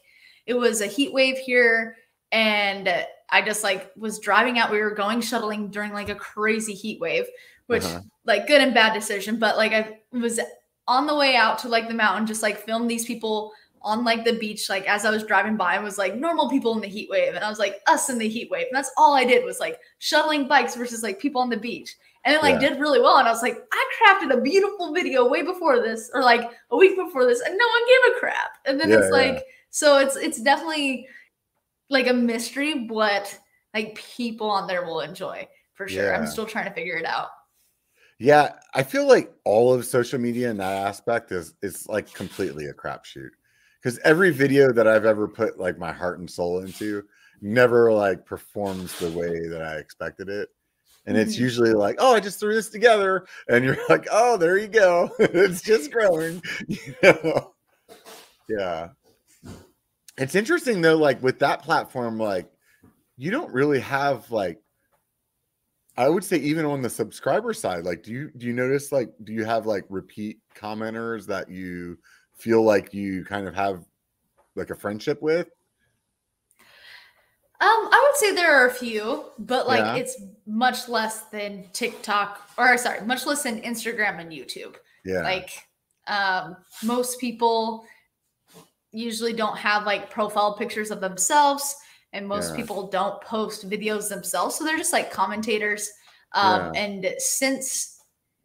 it was a heat wave here, and I just like was driving out. We were going shuttling during like a crazy heat wave, which uh-huh. like good and bad decision, but like I was on the way out to like the mountain, just like film these people on like the beach, like as I was driving by, was like normal people in the heat wave, and I was like us in the heat wave, and that's all I did was like shuttling bikes versus like people on the beach, and it like yeah. did really well. And I was like, I crafted a beautiful video way before this, or like a week before this, and no one gave a crap. And then yeah, it's like, so it's it's definitely like a mystery what like people on there will enjoy for sure. I'm still trying to figure it out. Yeah, I feel like all of social media in that aspect is is like completely a crapshoot because every video that I've ever put like my heart and soul into never like performs the way that I expected it. And it's mm-hmm. usually like, oh, I just threw this together. And you're like, oh, there you go. it's just growing. You know? Yeah. It's interesting though, like with that platform, like you don't really have like I would say even on the subscriber side, like do you do you notice like do you have like repeat commenters that you feel like you kind of have like a friendship with? Um, I would say there are a few, but like yeah. it's much less than TikTok or sorry, much less than Instagram and YouTube. Yeah. Like um most people usually don't have like profile pictures of themselves and most yeah. people don't post videos themselves so they're just like commentators um yeah. and since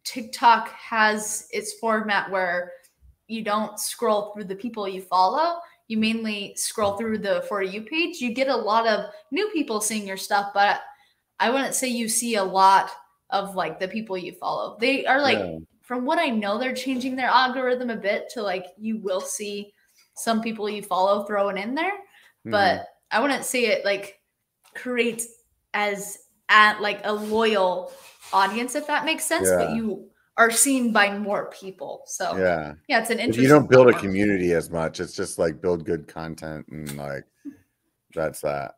TikTok has its format where you don't scroll through the people you follow you mainly scroll through the for you page you get a lot of new people seeing your stuff but i wouldn't say you see a lot of like the people you follow they are like yeah. from what i know they're changing their algorithm a bit to like you will see some people you follow throwing in there mm-hmm. but i wouldn't say it like creates as at like a loyal audience if that makes sense yeah. but you are seen by more people. So yeah, yeah, it's an interesting. you don't build a community as much. It's just like build good content and like that's that.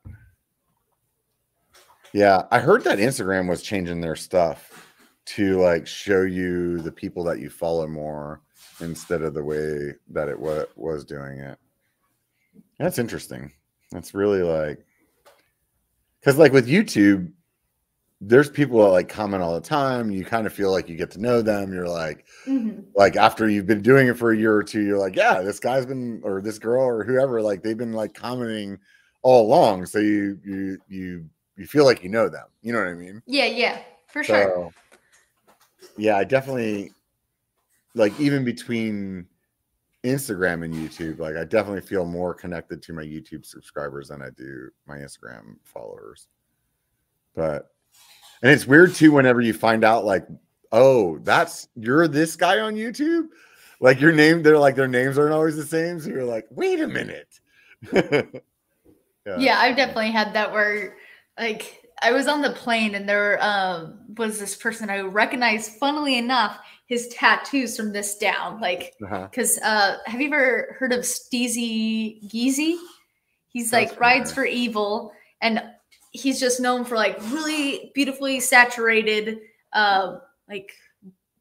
Yeah, I heard that Instagram was changing their stuff to like show you the people that you follow more instead of the way that it was was doing it. That's interesting. That's really like because like with YouTube, there's people that like comment all the time. You kind of feel like you get to know them. You're like, mm-hmm. like after you've been doing it for a year or two, you're like, yeah, this guy's been or this girl or whoever, like they've been like commenting all along. So you you you you feel like you know them. You know what I mean? Yeah, yeah, for so, sure. Yeah, I definitely like even between Instagram and YouTube, like I definitely feel more connected to my YouTube subscribers than I do my Instagram followers. But and it's weird too whenever you find out like, oh, that's you're this guy on YouTube. Like your name, they're like their names aren't always the same. So you're like, wait a minute. yeah. yeah, I've definitely had that where like I was on the plane and there um, was this person I recognized, funnily enough, his tattoos from this down. Like, because uh-huh. uh, have you ever heard of Steezy Geezy? He's That's like rides for evil, and he's just known for like really beautifully saturated, uh, like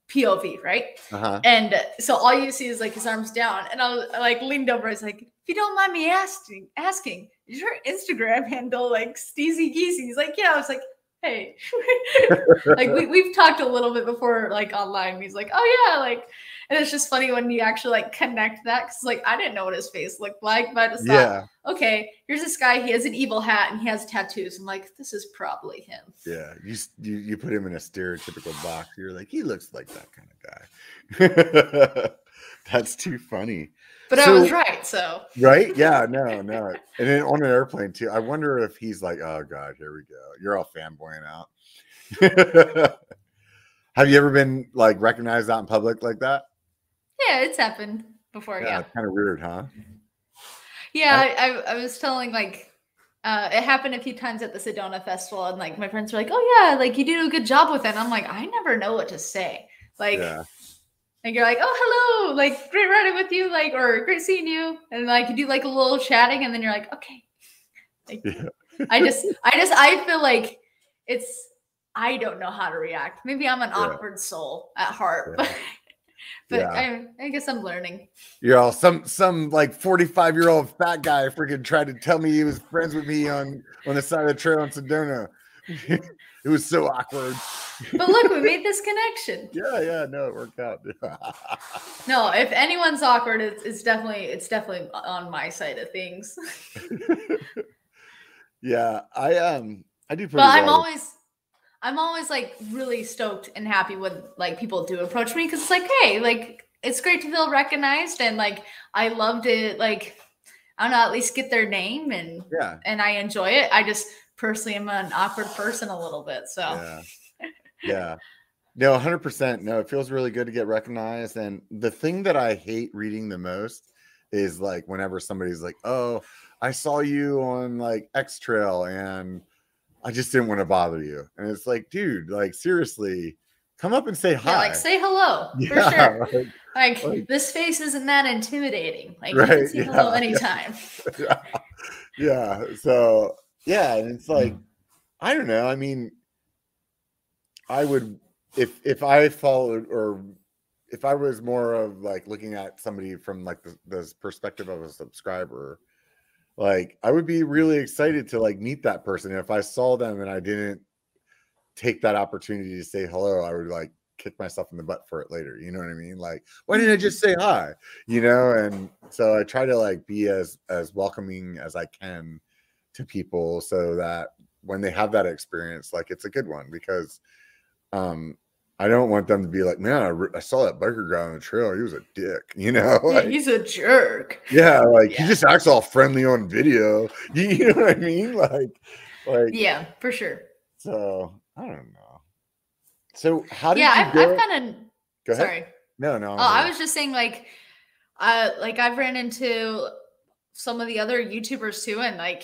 POV, right? Uh-huh. And so all you see is like his arms down, and I was I, like leaned over. I was like, if you don't mind me asking, asking, is your Instagram handle like Steezy Geezy? He's like, yeah. I was like, hey, like we we've talked a little bit before, like online. He's like, oh yeah, like, and it's just funny when you actually like connect that because like I didn't know what his face looked like, but it's Yeah. okay. Here's this guy. He has an evil hat and he has tattoos. I'm like, this is probably him. Yeah. You, you you put him in a stereotypical box. You're like, he looks like that kind of guy. That's too funny. But I was right. So Right? Yeah, no, no. And then on an airplane too. I wonder if he's like, oh God, here we go. You're all fanboying out. Have you ever been like recognized out in public like that? yeah, it's happened before. Yeah. it's kind of weird, huh? Yeah, I, I, I was telling like uh, it happened a few times at the Sedona Festival, and like my friends were like, "Oh yeah, like you do a good job with it." And I'm like, I never know what to say. Like, yeah. Like you're like, "Oh hello, like great riding with you," like or great seeing you, and like you do like a little chatting, and then you're like, "Okay." Like, Yeah. I just, I just, I feel like it's. I don't know how to react. Maybe I'm an Yeah. awkward soul at heart, Yeah. but but. I, I guess I'm learning. You're all some some like 45 year old fat guy freaking tried to tell me he was friends with me on on the side of the trail in Sedona. it was so awkward. But look, we made this connection. Yeah, yeah, no, it worked out. No, if anyone's awkward, it's, it's definitely it's definitely on my side of things. yeah, I um I do pretty but I'm always I'm always like really stoked and happy when like people do approach me because it's like, hey, like it's great to feel recognized and like I love to like I don't know at least get their name and yeah, and I enjoy it. I just personally am an awkward person a little bit, so yeah, yeah. No, 100%. No, it feels really good to get recognized. And the thing that I hate reading the most is like whenever somebody's like, oh, I saw you on like X Trail and I just didn't want to bother you. And it's like, dude, like seriously, come up and say hi. yeah, like say hello for sure. like, Like, like- this face isn't that intimidating. Like you can say yeah, hello anytime. yeah. yeah. So yeah, and it's like, mm. I don't know. I mean, I would if if I followed or if I was more of like looking at somebody from like the, the perspective of a subscriber, like I would be really excited to like meet that person. If I saw them and I didn't take that opportunity to say hello, I would like kick myself in the butt for it later. You know what I mean? Like, why didn't I just say hi? You know, and so I try to like be as as welcoming as I can to people so that when they have that experience, like it's a good one because um I don't want them to be like, man, I, re- I saw that biker guy on the trail. He was a dick, you know? Yeah, he's a jerk. yeah, like Yeah. he just acts all friendly on video. You, you know what I mean? Like, like Yeah, for sure. so. I don't know. So how did Yeah, you I've. I've kind of go ahead. sorry. No, no. Oh, I was just saying, like, uh, like I've ran into some of the other YouTubers too, and like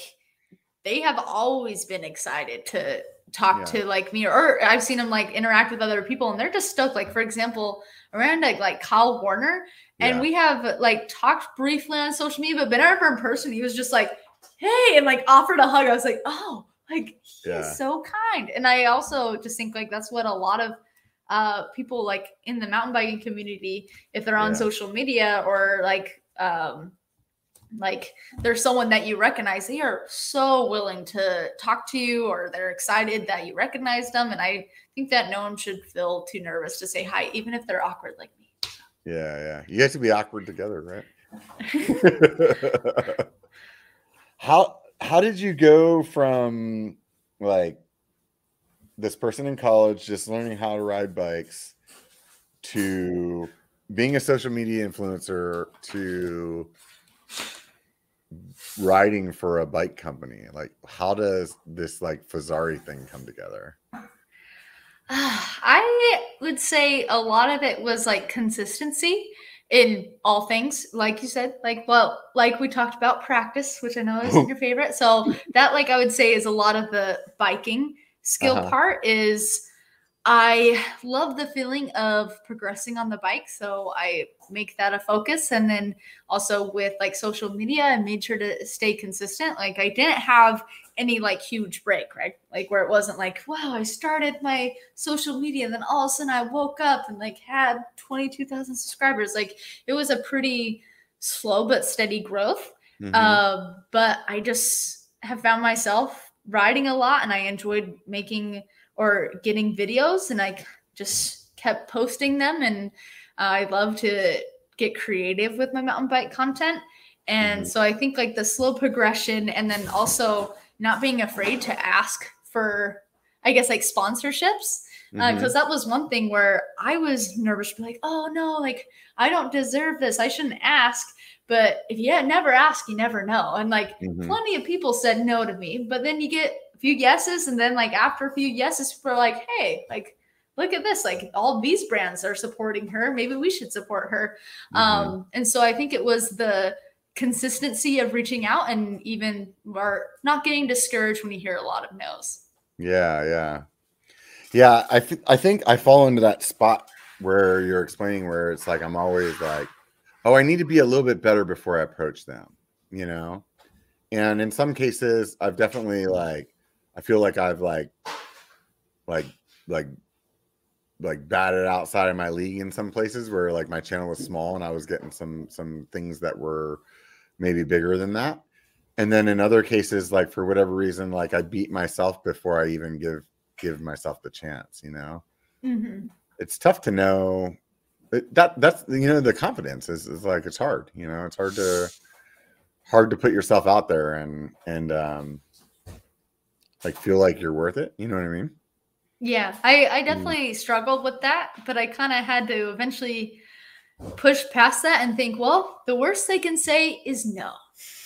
they have always been excited to talk Yeah. to like me, or I've seen them like interact with other people, and they're just stoked. Like, for example, around into like Kyle Warner, and Yeah. we have like talked briefly on social media, but been ever in person, he was just like, "Hey," and like offered a hug. I was like, "Oh." Like he's Yeah. so kind, and I also just think like that's what a lot of uh people like in the mountain biking community if they're on social media or like um like there's someone that you recognize they are so willing to talk to you or they're excited that you recognize them and i think that no one should feel too nervous to say hi even if they're awkward like me Yeah, yeah. You have to be awkward together, right? how how did you go from like this person in college just learning how to ride bikes to being a social media influencer to riding for a bike company? Like how does this like Fezzari thing come together? I would say a lot of it was like consistency in all things, like you said, like well, like we talked about practice, which I know is your favorite. So that, like I would say, is a lot of the biking skill Uh-huh. part is I love the feeling of progressing on the bike. So I make that a focus. And then also with like social media, I made sure to stay consistent. Like I didn't have any like huge break, right? Like where it wasn't like, wow, I started my social media. And then all of a sudden I woke up and like had 22,000 subscribers. Like it was a pretty slow but steady growth. Mm-hmm. Uh, but I just have found myself riding a lot and I enjoyed making or getting videos and I just kept posting them and I love to get creative with my mountain bike content. And mm-hmm. so I think like the slow progression and then also not being afraid to ask for I guess like sponsorships because uh, mm-hmm. that was one thing where I was nervous to be like, oh no, like I don't deserve this. I shouldn't ask. But if you never ask, you never know. And like mm-hmm. plenty of people said no to me, but then you get a few yeses, and then like after a few yeses, people are like, hey, like look at this like all these brands are supporting her maybe we should support her mm-hmm. um and so i think it was the consistency of reaching out and even not getting discouraged when you hear a lot of no's yeah yeah yeah i th- i think i fall into that spot where you're explaining where it's like i'm always like oh, I need to be a little bit better before I approach them, you know? And in some cases, I've definitely like, I feel like I've like, like, like, like batted outside of my league in some places where like my channel was small and I was getting some some things that were maybe bigger than that. And then in other cases, like for whatever reason, like I beat myself before I even give give myself the chance, you know? Mm-hmm. It's tough to know that that's you know the confidence is, is like it's hard you know it's hard to hard to put yourself out there and and um like feel like you're worth it you know what i mean? Yeah i i mm. definitely mm. struggled with that but i kind of had to eventually push past that and think well the worst they can say is no.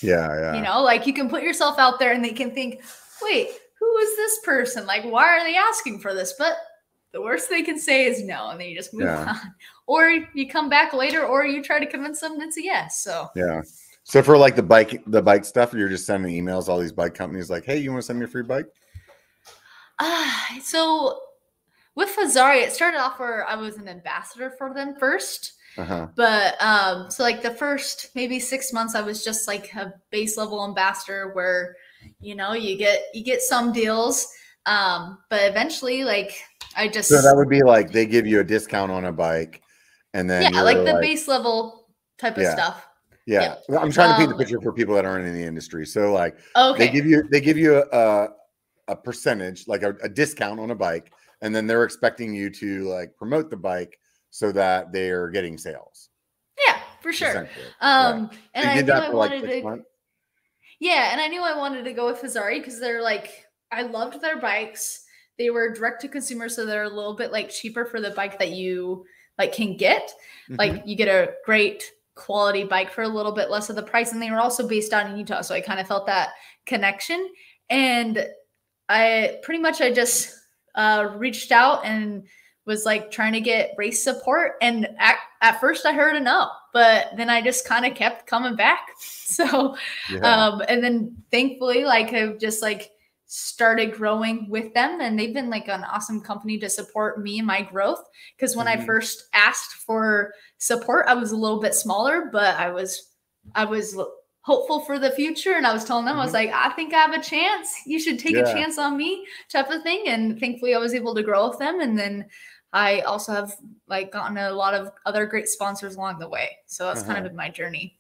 Yeah yeah. You know like you can put yourself out there and they can think wait who is this person? Like why are they asking for this? But the worst they can say is no and then you just move yeah. on. Or you come back later or you try to convince them it's a yes so. Yeah so for like the bike the bike stuff you're just sending emails all these bike companies like hey you want to send me a free bike uh so with Fezzari, it started off where I was an ambassador for them 1st uh-huh. But um, so like the first maybe six months, I was just like a base level ambassador where you know you get you get some deals. Um, but eventually, like I just so that would be like they give you a discount on a bike, and then yeah, like the like, base level type of yeah. stuff. Yeah. yeah. I'm trying to paint um, the picture for people that aren't in the industry. So like okay. they give you they give you a a percentage, like a, a discount on a bike, and then they're expecting you to like promote the bike so that they're getting sales. Yeah, for sure. Um right. and I knew I wanted like to? Yeah, and I knew I wanted to go with Fezzari because they're like I loved their bikes. They were direct to consumer, so they're a little bit like cheaper for the bike that you like can get. Mm-hmm. Like you get a great quality bike for a little bit less of the price. And they were also based out in Utah. So I kind of felt that connection. And I pretty much I just uh, reached out and was like trying to get race support. And at, at first I heard a no, but then I just kind of kept coming back. So, yeah. um, and then thankfully, like I've just like started growing with them and they've been like an awesome company to support me and my growth because when mm-hmm. i first asked for support i was a little bit smaller but i was i was hopeful for the future and i was telling them mm-hmm. i was mm-hmm. like i think i have a chance you should take yeah. a chance on me type of thing and thankfully i was able to grow with them and then i also have like gotten a lot of other great sponsors along the way so that's uh-huh. kind of uh-huh. been my journey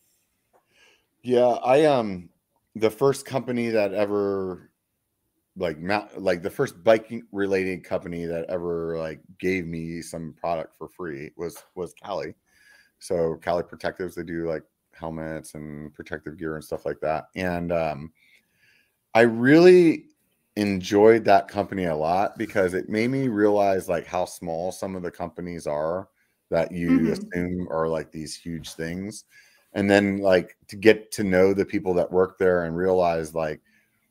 yeah i um the first company that ever like like the first biking related company that ever like gave me some product for free was was Kali. So Kali Protectives, they do like helmets and protective gear and stuff like that. And um, I really enjoyed that company a lot because it made me realize like how small some of the companies are that you mm-hmm. assume are like these huge things. And then like to get to know the people that work there and realize like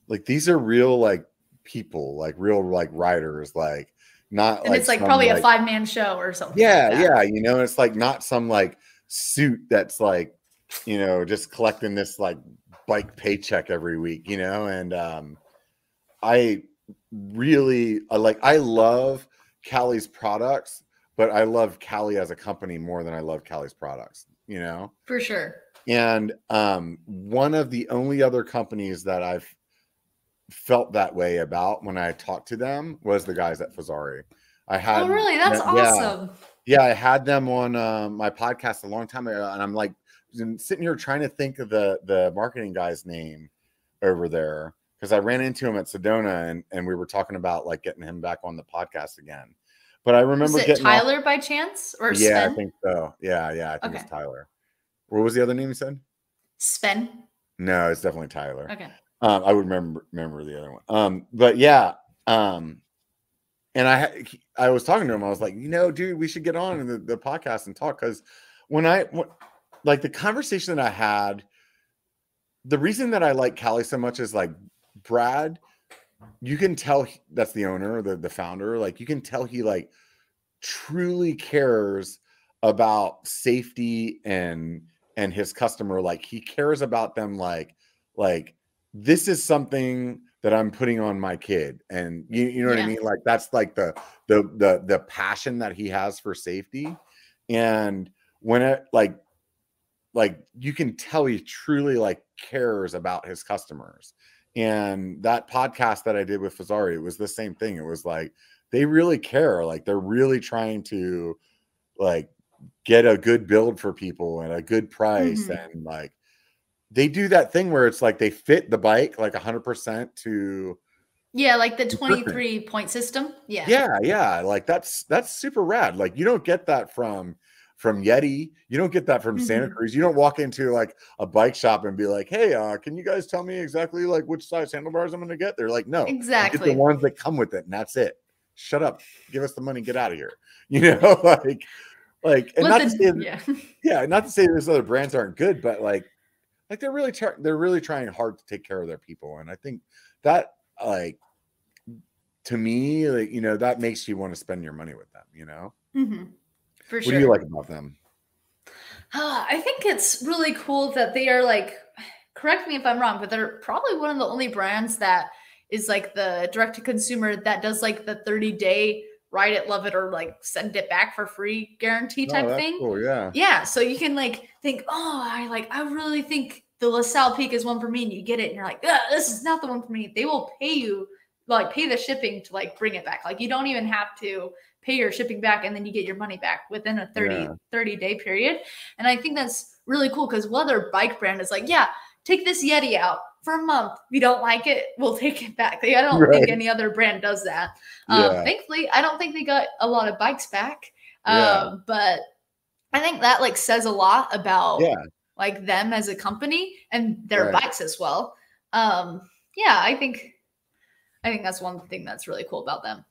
like these are real like people, like real like writers, like not and like it's like probably like, a five man show or something. Yeah, like yeah, you know, it's like not some like suit that's like you know just collecting this like bike paycheck every week, you know, and um I really I like I love Kali's products, but I love Cali as a company more than I love Kali's products, you know? For sure. And um, one of the only other companies that I've felt that way about when I talked to them was the guys at Fezzari. I had, oh, really? That's yeah, awesome. Yeah, I had them on uh, my podcast a long time ago, and I'm like sitting here trying to think of the the marketing guy's name over there because I ran into him at Sedona, and and we were talking about like getting him back on the podcast again. But I remember getting Tyler off- by chance or yeah, Sven? I think so. Yeah, yeah, I think Okay. it's Tyler. What was the other name you said? Sven. No, it's definitely Tyler. Okay. Um, I would remember remember the other one. Um, but yeah, um, and I I was talking to him. I was like, you know, dude, we should get on the, the podcast and talk because when I when, like the conversation that I had, the reason that I like Kali so much is like Brad. You can tell that's the owner, the the founder. Like you can tell he like truly cares about safety and and his customer. Like he cares about them. Like like this is something that I'm putting on my kid. And you, you know what I mean? Like that's like the the the the passion that he has for safety. And when it like like you can tell he truly like cares about his customers. And that podcast that I did with Fezzari, it was the same thing. It was like they really care. Like they're really trying to like get a good build for people at a good price Mhm. and like they do that thing where it's like they fit the bike like 100% to Yeah, like the Perfect. 23 point system. Yeah. yeah yeah like that's that's super rad like you don't get that from from yeti you don't get that from santa Mhm. cruz you don't walk into like a bike shop and be like hey uh can you guys tell me exactly like which size handlebars i'm gonna get they're like no Exactly. the ones that come with it and that's it shut up give us the money get out of here you know like like and not the- to say yeah. yeah, not to say those other brands aren't good, but like, like they're really try- they're really trying hard to take care of their people, and I think that like to me, like you know, that makes you want to spend your money with them. You know, Mhm. For what sure. do you like about them? Ah, I think it's really cool that they are like, correct me if I'm wrong, but they're probably one of the only brands that is like the direct to consumer that does like the 30 day ride it, love it, or like send it back for free guarantee type thing. Cool, yeah. Yeah. So you can like think, oh, I like, I really think the La Sal Peak is one for me, and you get it, and you're like, "Ugh, this is not the one for me. They will pay you, like, pay the shipping to like bring it back. Like, you don't even have to pay your shipping back, and then you get your money back within a 30, Yeah. 30 day period. And I think that's really cool because what other bike brand is like, yeah, take this Yeti out for a month. If you don't like it, we'll take it back. Like, I don't Right. think any other brand does that. Um, Yeah. Thankfully, I don't think they got a lot of bikes back. Yeah. Um, but I think that like says a lot about Yeah. like them as a company and their Right. bikes as well. Um, yeah, I think I think that's one thing that's really cool about them.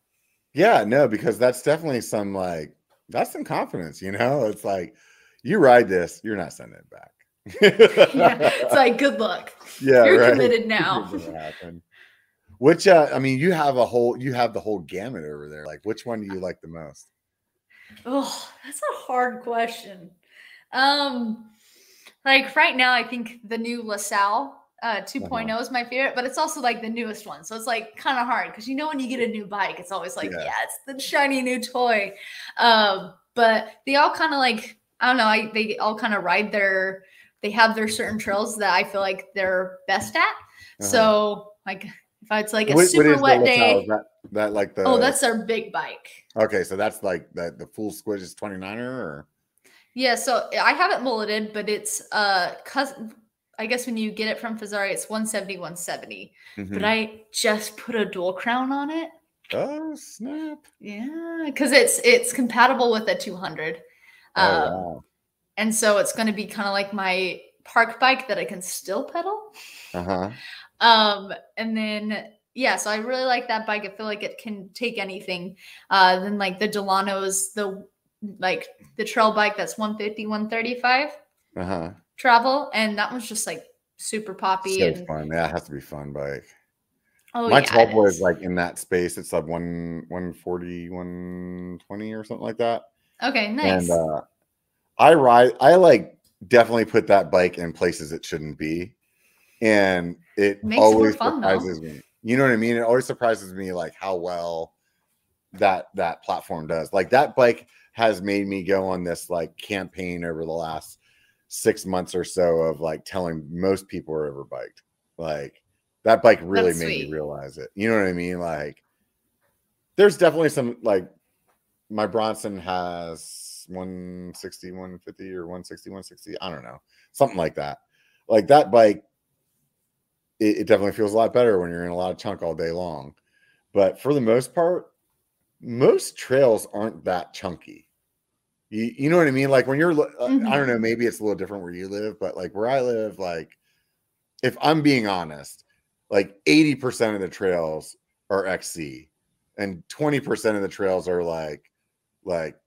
Yeah, no, because that's definitely some like that's some confidence, you know. It's like you ride this, you're not sending it back. Yeah, it's like good luck. yeah, You're right. committed now. It's gonna happen. Which uh I mean you have a whole you have the whole gamut over there. Like which one do you like the most? Oh, that's a hard question. Um, like right now, I think the new La Sal uh 2 is my favorite, but it's also like the newest one. So it's like kind of hard because you know when you get a new bike, it's always like, Yeah. yeah, it's the shiny new toy. Um, but they all kind of like, I don't know, I they all kind of ride their they have their certain trails that I feel like they're best at. Uh-huh. So like if it's like a What- what super wet day. That, that like the Oh, that's their big bike. okay. So that's like that the full squidge is 29er or Yeah, so I have it mulleted, but it's uh cuz I guess when you get it from Fezzari, it's 170, 170. Mhm. But I just put a dual crown on it. oh snap. Yeah, because it's it's compatible with a 200. Oh, Um, wow. And so it's going to be kind of like my park bike that I can still pedal. Uh-huh. Um, and then yeah, so I really like that bike. I feel like it can take anything. Uh, then like the Delano's the like the trail bike that's 150, 135 Uh-huh. travel, and that one's just like super poppy So and fun. Yeah, it has to be fun bike. oh My yeah, 12 it boy is is. like in that space. It's like one 140, 120 or something like that. okay, nice. And uh I ride I like definitely put that bike in places it shouldn't be. And it Makes it always fun, though. surprises me. You know what I mean? It always surprises me like how well that that platform does. Like that bike has made me go on this like campaign over the last six months or so of like telling most people are ever biked. Like that bike really That's made sweet. me realize it. You know what I mean? Like there's definitely some like my Bronson has 160, 150 or 160, 160. I don't know. Something like that. Like that bike, it, it definitely feels a lot better when you're in a lot of chunk all day long. But for the most part, most trails aren't that chunky. You, you know what I mean? Like when you're, uh, I Mhm. don't know, maybe it's a little different where you live, but like where I live, like if I'm being honest, like 80% of the trails are XC and 20% of the trails are like, like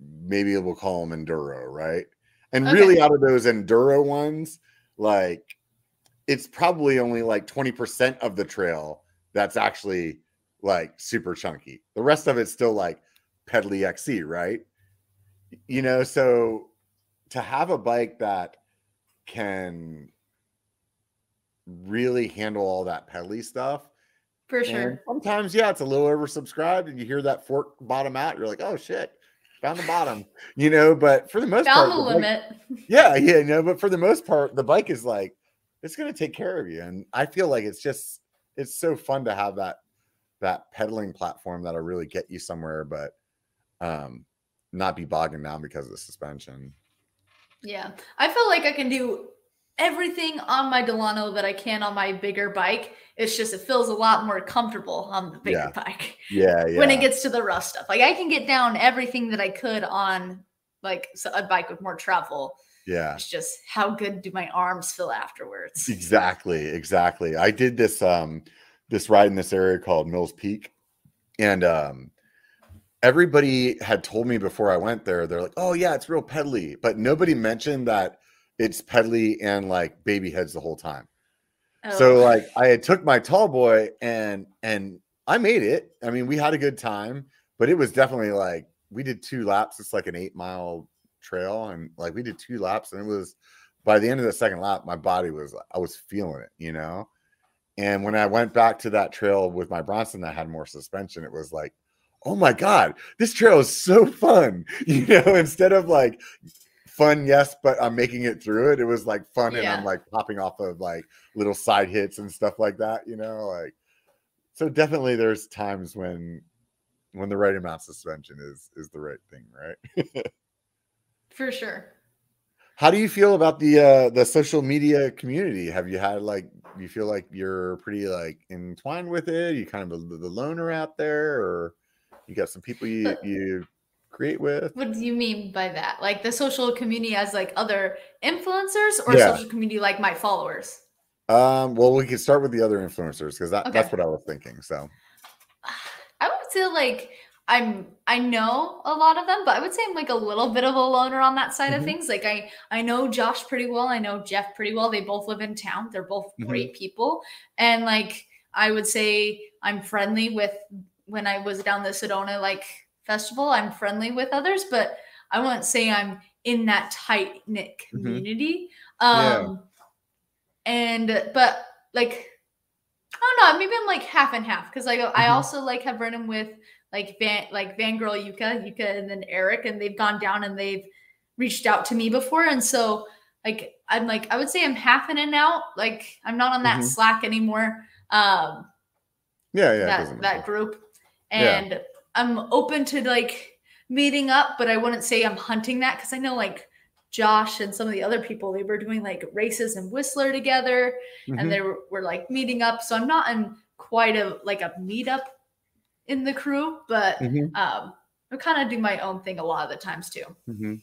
maybe we'll call them enduro, right? And Okay. really out of those enduro ones, like it's probably only like 20% of the trail that's actually like super chunky. The rest of it's still like pedally XC, right? You know, so to have a bike that can really handle all that pedally stuff. For And sure. sometimes, yeah, it's a little oversubscribed, and you hear that fork bottom out, you're like, oh shit, found the bottom, you know. But for the most Found part, the bike- limit. yeah, you know. but for the most part, the bike is like it's gonna take care of you. And I feel like it's just it's so fun to have that that pedaling platform that'll really get you somewhere, but um not be bogging down because of the suspension. Yeah. I feel like I can do everything on my Delano that I can on my bigger bike. It's just it feels a lot more comfortable on the bigger Yeah. bike Yeah, yeah. when it gets to the rough stuff. Like I can get down everything that I could on like a bike with more travel. yeah. It's just how good do my arms feel afterwards? Exactly, exactly. I did this um this ride in this area called Mills Peak, and um everybody had told me before I went there, they're like, "Oh yeah, it's real pedally," but nobody mentioned that it's pedally and like baby heads the whole time. So Oh. like I had took my tall boy and and I made it. I mean, we had a good time, but it was definitely like we did two laps. It's like an eight mile trail, and like we did two laps, and it was by the end of the second lap, my body was I was feeling it, you know. And when I went back to that trail with my Bronson that had more suspension, it was like, oh my god, this trail is so fun, you know. Instead of like fun, yes, but I'm making it through it. It was like fun, and I'm like popping off of like little side hits and stuff like that, you know. Like, so definitely, there's times when when the right amount of suspension is is the right thing, right? For sure. How do you feel about the uh the social media community? Have you had like you feel like you're pretty like entwined with it? You kind of the, the loner out there, or you got some people you you create with? What do you mean by that? Like the social community as like other influencers or Yeah. social community like my followers? Um, well, we could start with the other influencers because that, that's what I was thinking. So I would say like I'm I know a lot of them, but I would say I'm like a little bit of a loner on that side Mhm. of things. Like I I know Josh pretty well. I know Jeff pretty well. They both live in town. They're both Mhm. great people. And like I would say I'm friendly with when I was down the Sedona like festival, I'm friendly with others, but I won't say I'm in that tight knit Mhm. community. Yeah. Um and but like I don't know, maybe I'm like half and half because I Mhm. also like have run in with like Van like Van Girl Yuka, Yuka and then Eric, and they've gone down and they've reached out to me before. And so like I'm like I would say I'm half in and out. Like I'm not on that Mhm. Slack anymore. Um yeah, yeah, that that group. Yeah. And I'm open to like meeting up, but I wouldn't say I'm hunting that because I know like Josh and some of the other people they were doing like races in Whistler together Mhm. and they were, were like meeting up. So I'm not in quite a like a meetup in the crew, but Mhm. um I kind of do my own thing a lot of the times too. Mhm.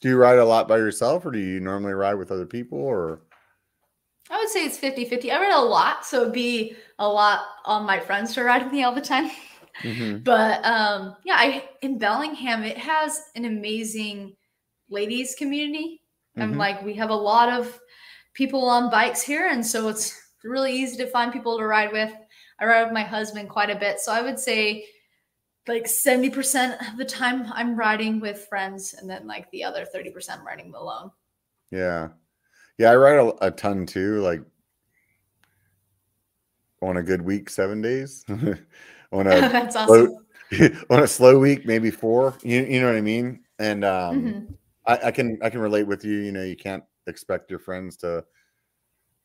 Do you ride a lot by yourself, or do you normally ride with other people? Or I would say it's 50 50. I ride a lot, so it'd be a lot on my friends to ride with me all the time. Mhm. But um, yeah, I in Bellingham, it has an amazing ladies community. And Mhm. like we have a lot of people on bikes here, and so it's really easy to find people to ride with. I ride with my husband quite a bit, so I would say like 70% of the time I'm riding with friends, and then like the other 30% I'm riding alone. yeah, yeah, I ride a, a ton too. Like on a good week, seven days. on a That's awesome. on a slow week, maybe four. You you know what I mean? And um, Mhm. I, I can I can relate with you. You know, you can't expect your friends to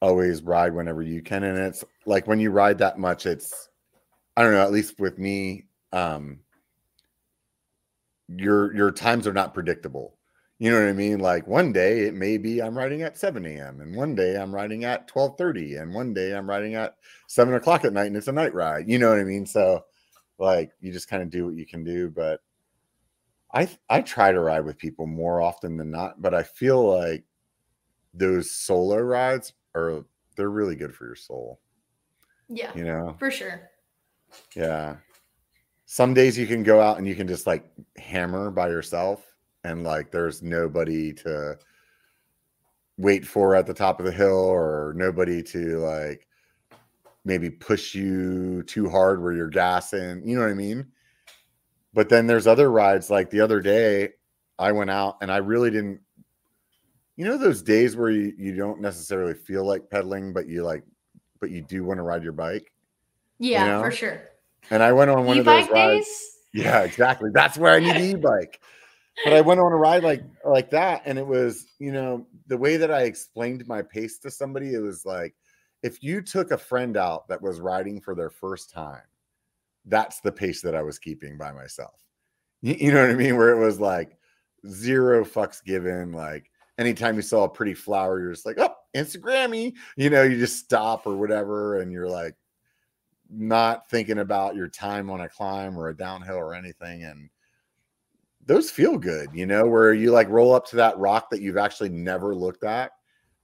always ride whenever you can, and it's like when you ride that much, it's I don't know. At least with me, um, your your times are not predictable. You know what I mean? Like one day it may be I'm riding at 7 a.m. and one day I'm riding at 12:30 and one day I'm riding at seven o'clock at night and it's a night ride. You know what I mean? So like you just kind of do what you can do. But I I try to ride with people more often than not, but I feel like those solo rides are they're really good for your soul. Yeah, You know? for sure. Yeah. Some days you can go out and you can just like hammer by yourself and like there's nobody to wait for at the top of the hill or nobody to like maybe push you too hard where you're gassing. You know what I mean? But then there's other rides like the other day I went out and I really didn't you know those days where you, you don't necessarily feel like pedaling but you like but you do want to ride your bike Yeah, know? for sure. and I went on one of those rides. days. Yeah, exactly. That's where I need e-bike. But I went on a ride like like that, and it was, you know, the way that I explained my pace to somebody, it was like if you took a friend out that was riding for their first time, that's the pace that I was keeping by myself. You, you know what I mean? Where it was like zero fucks given. Like anytime you saw a pretty flower, you're just like, oh, Instagrammy. You know, you just stop or whatever, and you're like not thinking about your time on a climb or a downhill or anything and those feel good you know where you like roll up to that rock that you've actually never looked at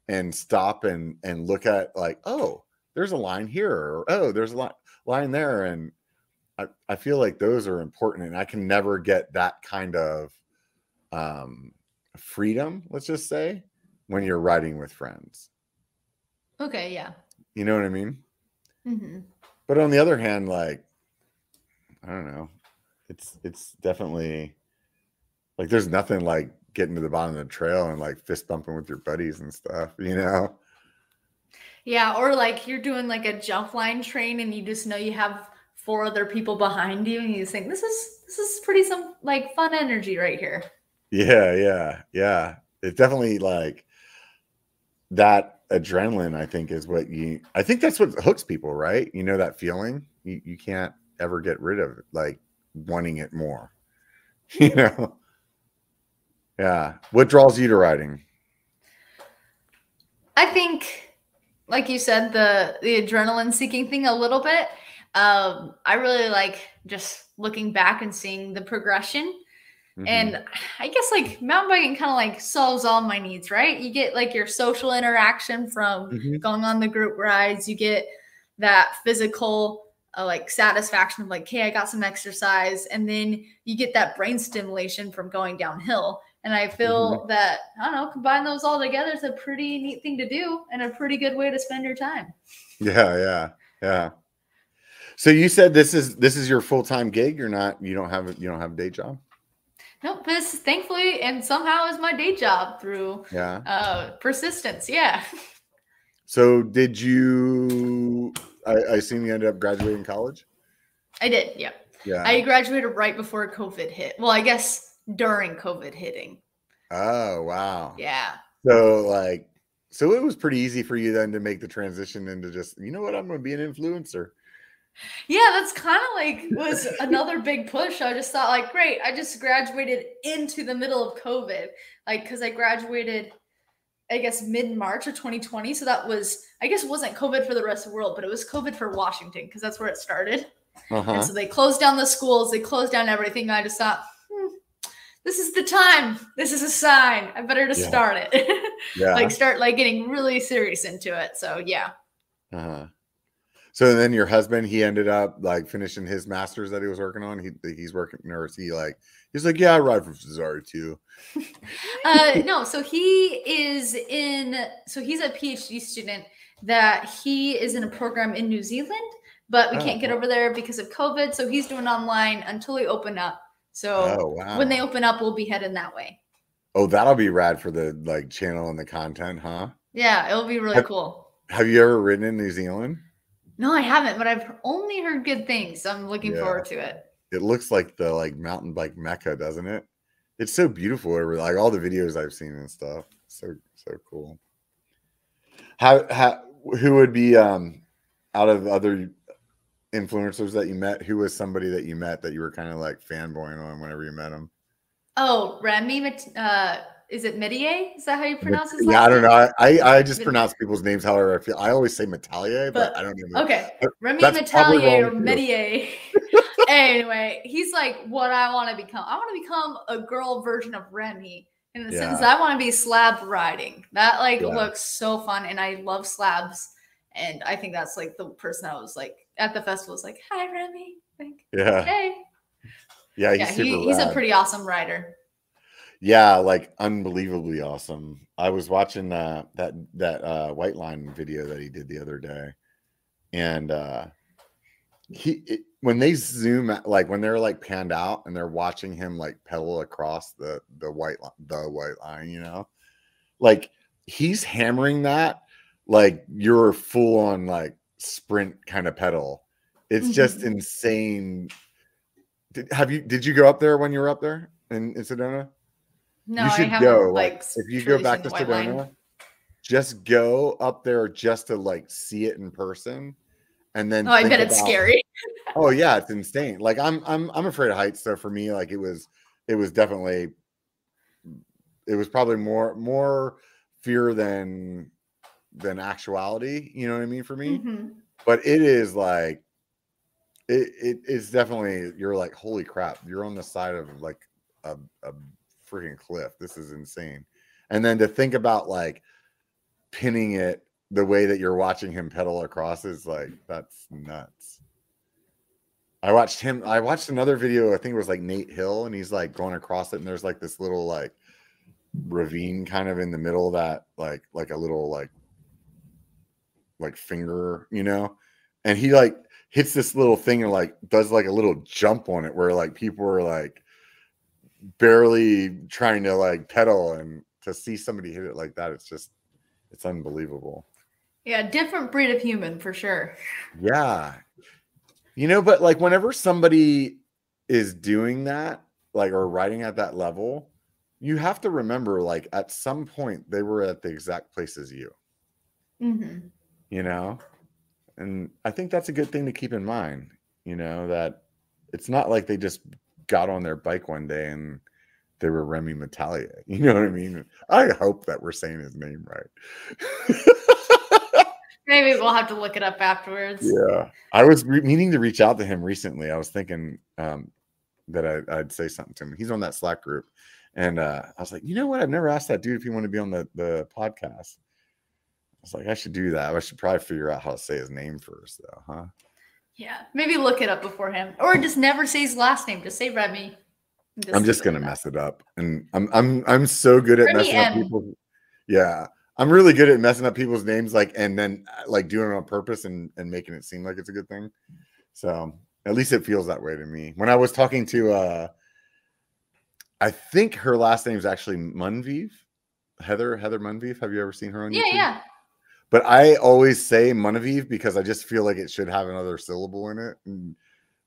and stop and and look at like oh there's a line here or oh there's a line line there and I, I feel like those are important and i can never get that kind of um freedom let's just say when you're riding with friends. Okay, yeah. you know what i mean? Hmm But on the other hand, like I don't know, it's it's definitely like there's nothing like getting to the bottom of the trail and like fist bumping with your buddies and stuff, you know? Yeah, or like you're doing like a jump line train and you just know you have four other people behind you and you just think this is this is pretty some like fun energy right here. Yeah, yeah, yeah. It's definitely like that adrenaline, I think, is what you I think that's what hooks people, right? You know that feeling? You you can't ever get rid of it, like wanting it more. You know? Yeah. What draws you to riding? I think, like you said, the the adrenaline seeking thing a little bit. Um, I really like just looking back and seeing the progression. Mhm. And I guess like mountain biking kind of like solves all my needs, right? You get like your social interaction from Mhm. going on the group rides. You get that physical uh, like satisfaction of like, hey, I got some exercise, and then you get that brain stimulation from going downhill. And I feel that I don't know, combine those all together is a pretty neat thing to do and a pretty good way to spend your time. Yeah, yeah, yeah. So you said this is this is your full time gig. You're not. You don't have. You don't have a day job. Nope, this thankfully and somehow is my day job through Yeah. uh persistence. Yeah. So did you? I, I assume you ended up graduating college. I did, yeah. Yeah. I graduated right before COVID hit. Well, I guess during COVID hitting. oh wow. Yeah. So like, so it was pretty easy for you then to make the transition into just you know what I'm going to be an influencer. Yeah, that's kind of like was another big push. I just thought like, great, I just graduated into the middle of COVID. Like cuz I graduated I guess mid March of 2020, so that was I guess wasn't COVID for the rest of the world, but it was COVID for Washington because that's where it started. Uh-huh. And so they closed down the schools, they closed down everything. I just thought, this is the time. This is a sign. I better to Yeah. start it. Yeah. like start like getting really serious into it. So yeah. uh-huh. So then your husband, he ended up like finishing his masters that he was working on. He he's working, or is he like? He's like, yeah, I ride for Fezzari too. Uh no, so he is in so he's a PhD student that he is in a program in New Zealand, but we Oh, can't get over there because of COVID. So he's doing online until we open up. So Oh wow. when they open up, we'll be heading that way. Oh, that'll be rad for the like channel and the content, huh? Yeah, it'll be really Have- cool. Have you ever ridden in New Zealand? No, I haven't, but I've only heard good things. So I'm looking Yeah. forward to it. it looks like the like mountain bike mecca, doesn't it? It's so beautiful over like all the videos I've seen and stuff. So so cool. How how who would be um out of other influencers that you met? Who was somebody that you met that you were kind of like fanboying on whenever you met him? Oh, Remy. Uh, is it Medier? Is that how you pronounce his? Yeah, I don't know. I I just pronounce people's names however I feel. I always say Metalier, but, but I don't know. Okay, Remy Metalier or Medier. anyway, he's like what I want to become. I want to become a girl version of Remy in the yeah. sense I want to be slab riding. That like yeah. looks so fun, and I love slabs. And I think that's like the person I was like at the festival was like, "Hi, Remy." Like, yeah. Hey. Yeah, he's, yeah, he, he's a pretty awesome rider. Yeah, like unbelievably awesome. I was watching uh, that that uh, white line video that he did the other day, and uh, he it, when they zoom out, like when they're like panned out and they're watching him like pedal across the the white line, the white line, you know, like he's hammering that like you're full on like sprint kind of pedal. It's mm-hmm. just insane. Did, have you did you go up there when you were up there in, in Sedona? No, you should go. Like, if you go back to Sedona, line. just go up there just to like see it in person, and then. Oh, I bet it's scary. oh yeah, it's insane. Like I'm, I'm, I'm afraid of heights. So for me, like it was, it was definitely, it was probably more, more fear than, than actuality. You know what I mean? For me, mm-hmm. but it is like, it, it is definitely. You're like, holy crap! You're on the side of like a, a freaking cliff. This is insane. And then to think about like pinning it the way that you're watching him pedal across is like that's nuts. I watched him. I watched another video. I think it was like Nate Hill, and he's like going across it, and there's like this little like ravine kind of in the middle of that, like like a little like like finger, you know, and he like hits this little thing and like does like a little jump on it where like people are like barely trying to like pedal and to see somebody hit it like that it's just it's unbelievable. Yeah different breed of human for sure. Yeah. You know but like whenever somebody is doing that like or riding at that level you have to remember like at some point they were at the exact place as you. Mm-hmm. You know and i think that's a good thing to keep in mind you know that it's not like they just got on their bike one day and they were Remy Metalia. You know what I mean? I hope that we're saying his name right. Maybe we'll have to look it up afterwards. Yeah. I was re- meaning to reach out to him recently. I was thinking um, that I, would say something to him. He's on that Slack group. And uh, I was like, you know what? I've never asked that dude if he wanted to be on the, the podcast. I was like, I should do that. I should probably figure out how to say his name first, though, huh? Yeah, maybe look it up before him, or just never say his last name. Just say Remy. Just I'm just gonna mess it up, and I'm I'm I'm so good at Remy messing M. up people. Yeah, I'm really good at messing up people's names, like and then uh, like doing it on purpose and and making it seem like it's a good thing. So at least it feels that way to me. When I was talking to, uh I think her last name is actually Munviv, Heather Heather Munviv. Have you ever seen her on yeah, YouTube? Yeah, but I always say Munaviv because I just feel like it should have another syllable in it. And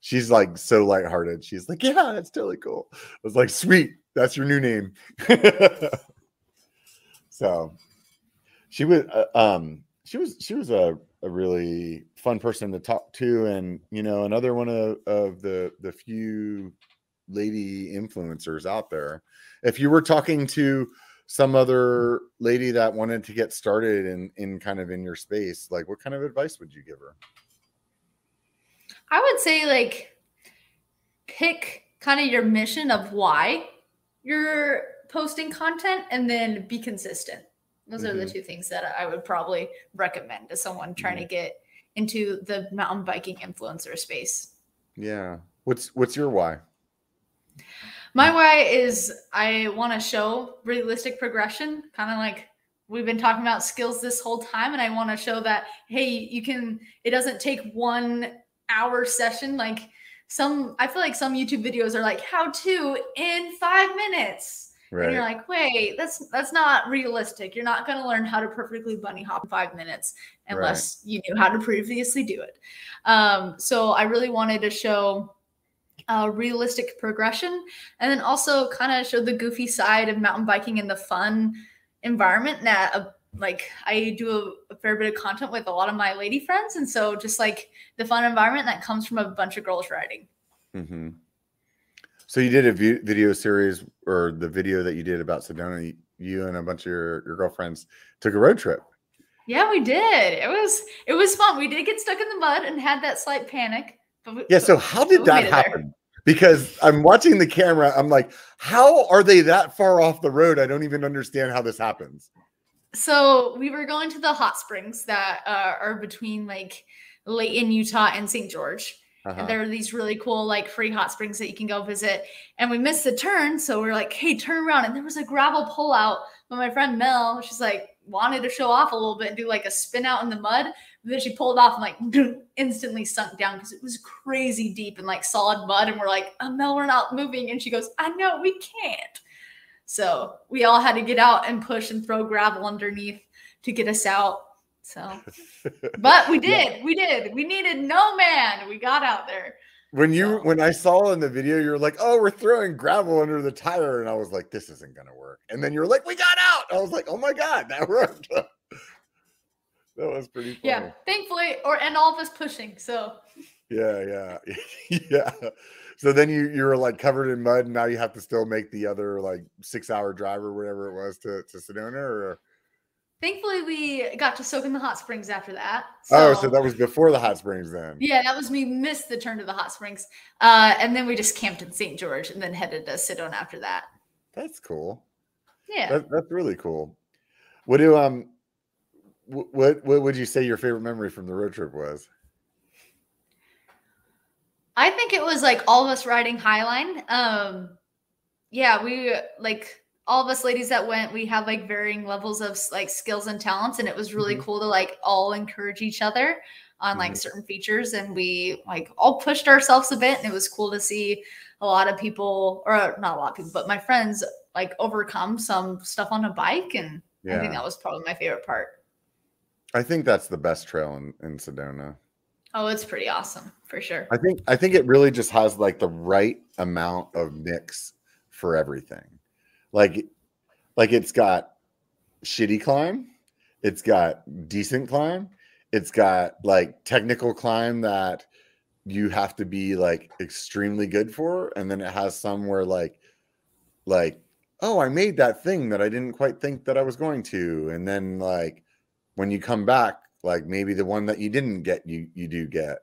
she's like so lighthearted. She's like, Yeah, that's totally cool. I was like, Sweet, that's your new name. so she was, uh, um, she was, she was a, a really fun person to talk to. And, you know, another one of, of the, the few lady influencers out there. If you were talking to, some other lady that wanted to get started in in kind of in your space like what kind of advice would you give her i would say like pick kind of your mission of why you're posting content and then be consistent those mm-hmm. are the mm-hmm. two things that i would probably recommend to someone trying mm-hmm. to get into the mountain biking influencer space yeah what's what's your why my why is I want to show realistic progression, kind of like we've been talking about skills this whole time. And I want to show that, hey, you can, it doesn't take one hour session. Like some, I feel like some YouTube videos are like how to in five minutes. Right. And you're like, wait, that's that's not realistic. You're not going to learn how to perfectly bunny hop in five minutes unless right. you knew how to previously do it. Um, so I really wanted to show uh, realistic progression, and then also kind of showed the goofy side of mountain biking and the fun environment that uh, like I do a, a, fair bit of content with a lot of my lady friends, and so just like the fun environment that comes from a bunch of girls riding. Mm-hmm. So you did a video series, or the video that you did about Sedona. You and a bunch of your, your girlfriends took a road trip. Yeah, we did. It was it was fun. We did get stuck in the mud and had that slight panic. But yeah. So how did that happen? Because I'm watching the camera. I'm like, how are they that far off the road? I don't even understand how this happens. So we were going to the hot springs that uh, are between like Layton, Utah, and St. George. Uh-huh. And there are these really cool, like free hot springs that you can go visit. And we missed the turn. So we are like, hey, turn around. And there was a gravel pullout. But my friend Mel, she's like, wanted to show off a little bit and do like a spin out in the mud. But then she pulled off and like instantly sunk down because it was crazy deep and like solid mud. And we're like, uh, oh, Mel, we're not moving. And she goes, I know we can't. So we all had to get out and push and throw gravel underneath to get us out. So, but we did, yeah. we did. We needed no man. We got out there. When you so. when I saw in the video, you're like, "Oh, we're throwing gravel under the tire," and I was like, "This isn't gonna work." And then you're like, "We got out." I was like, "Oh my god, that worked." That was pretty. Funny. Yeah, thankfully, or and all of us pushing. So. Yeah, yeah, yeah. So then you you were like covered in mud, and now you have to still make the other like six hour drive or whatever it was to to Sedona, or Thankfully, we got to soak in the hot springs after that. So, oh, so that was before the hot springs then? Yeah, that was me missed the turn to the hot springs. Uh, and then we just camped in St. George and then headed to Sedona after that. That's cool. Yeah. That, that's really cool. What do um what what would you say your favorite memory from the road trip was? I think it was like all of us riding Highline. Um yeah, we like all of us ladies that went, we have like varying levels of like skills and talents, and it was really mm-hmm. cool to like all encourage each other on like mm-hmm. certain features, and we like all pushed ourselves a bit, and it was cool to see a lot of people, or not a lot of people, but my friends like overcome some stuff on a bike, and yeah. I think that was probably my favorite part. I think that's the best trail in, in Sedona. Oh, it's pretty awesome for sure. I think I think it really just has like the right amount of mix for everything like like it's got shitty climb it's got decent climb it's got like technical climb that you have to be like extremely good for and then it has some where like like oh i made that thing that i didn't quite think that i was going to and then like when you come back like maybe the one that you didn't get you you do get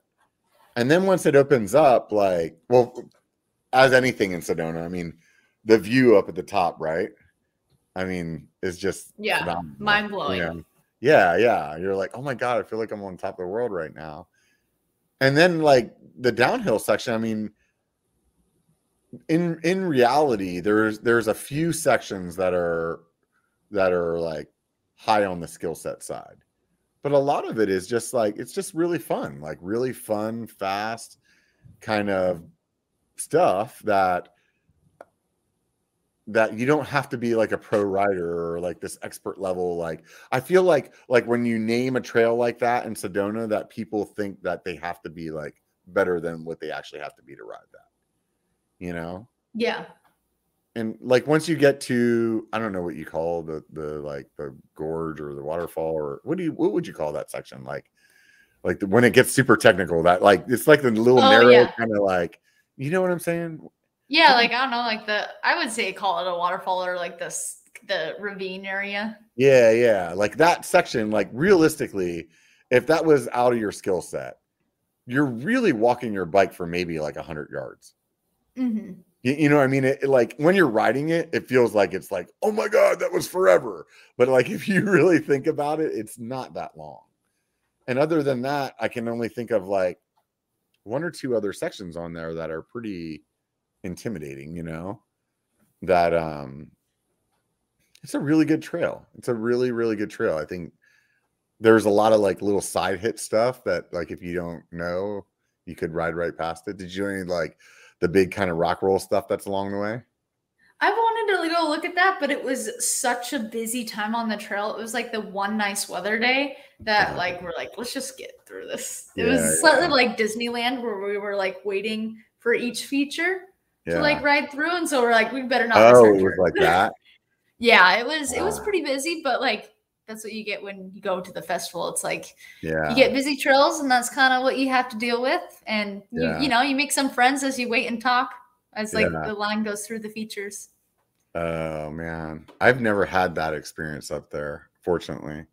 and then once it opens up like well as anything in sedona i mean the view up at the top, right? I mean, it's just yeah, mind blowing. You know? Yeah, yeah. You're like, oh my god, I feel like I'm on top of the world right now. And then like the downhill section, I mean, in in reality, there's there's a few sections that are that are like high on the skill set side. But a lot of it is just like it's just really fun, like really fun, fast kind of stuff that that you don't have to be like a pro rider or like this expert level like i feel like like when you name a trail like that in sedona that people think that they have to be like better than what they actually have to be to ride that you know yeah and like once you get to i don't know what you call the the like the gorge or the waterfall or what do you what would you call that section like like the, when it gets super technical that like it's like the little oh, narrow yeah. kind of like you know what i'm saying yeah, like I don't know, like the I would say call it a waterfall or like this the ravine area. Yeah, yeah. Like that section, like realistically, if that was out of your skill set, you're really walking your bike for maybe like a hundred yards. Mm-hmm. You, you, know what I mean? It, it, like when you're riding it, it feels like it's like, oh my God, that was forever. But like if you really think about it, it's not that long. And other than that, I can only think of like one or two other sections on there that are pretty intimidating, you know, that um it's a really good trail. It's a really, really good trail. I think there's a lot of like little side hit stuff that like if you don't know, you could ride right past it. Did you any like the big kind of rock roll stuff that's along the way? I wanted to go look at that, but it was such a busy time on the trail. It was like the one nice weather day that like we're like, let's just get through this. It yeah, was slightly yeah. like Disneyland where we were like waiting for each feature Yeah. to like ride through, and so we're like, we better not. oh, it was like that. yeah, it was. It was pretty busy, but like that's what you get when you go to the festival. It's like Yeah. you get busy trails, and that's kind of what you have to deal with. And you, Yeah. you know, you make some friends as you wait and talk as like Yeah. the line goes through the features. Oh man, I've never had that experience up there. Fortunately,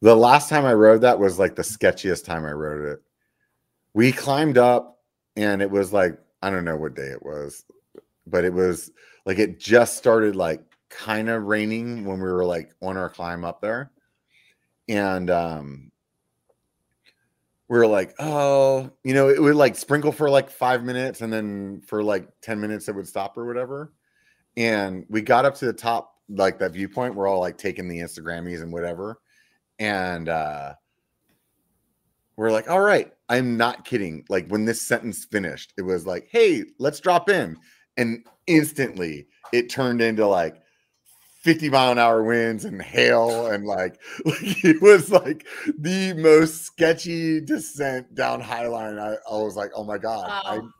the last time I rode that was like the sketchiest time I rode it. We climbed up, and it was like I don't know what day it was, but it was like it just started like kind of raining when we were like on our climb up there, and um, we were like, oh, you know, it would like sprinkle for like five minutes, and then for like ten minutes it would stop or whatever. And we got up to the top like that viewpoint we're all like taking the instagrammies and whatever. And uh we're like all right i'm not kidding. Like when this sentence finished it was like hey let's drop in. And instantly it turned into like 50 mile an hour winds and hail and like, like it was like the most sketchy descent down highline i, I was like oh my god I, oh.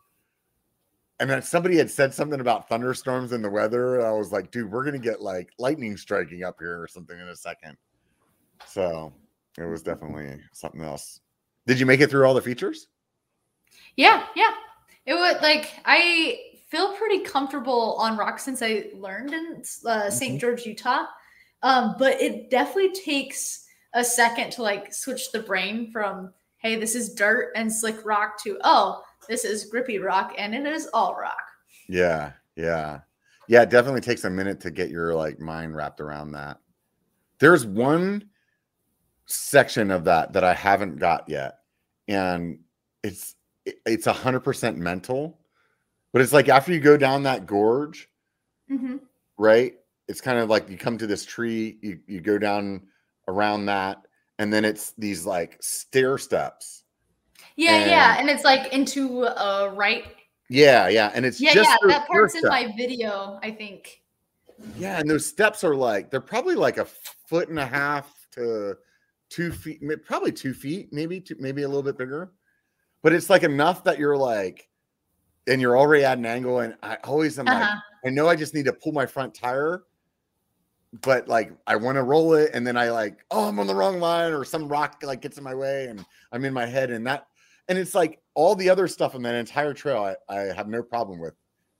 and then somebody had said something about thunderstorms in the weather. and I was like, dude, we're gonna get like lightning striking up here or something in a second. So it was definitely something else. Did you make it through all the features? Yeah, yeah. It was like I feel pretty comfortable on rock since I learned in uh, saint Mhm. George, Utah. Um, but it definitely takes a second to like switch the brain from hey, this is dirt and slick rock to oh, this is grippy rock and it is all rock. Yeah, yeah. Yeah, it definitely takes a minute to get your like mind wrapped around that. There's one section of that that I haven't got yet. And it's it's a hundred percent mental, but it's like after you go down that gorge, hmm right? It's kind of like you come to this tree, you, you go down around that, and then it's these like stair steps. Yeah, yeah, And- and it's like into uh right. Yeah, yeah. And it's Yeah, just yeah. That part's in my video, I think. Yeah, and those steps are like they're probably like a foot and a half to two feet, probably two feet, maybe two, maybe a little bit bigger. But it's like enough that you're like, and you're already at an angle. And I always am like, Uh-huh. I know I just need to pull my front tire, but like I want to roll it, and then I like, oh, I'm on the wrong line, or some rock like gets in my way, and I'm in my head, and that, and it's like all the other stuff in that entire trail, I, I have no problem with,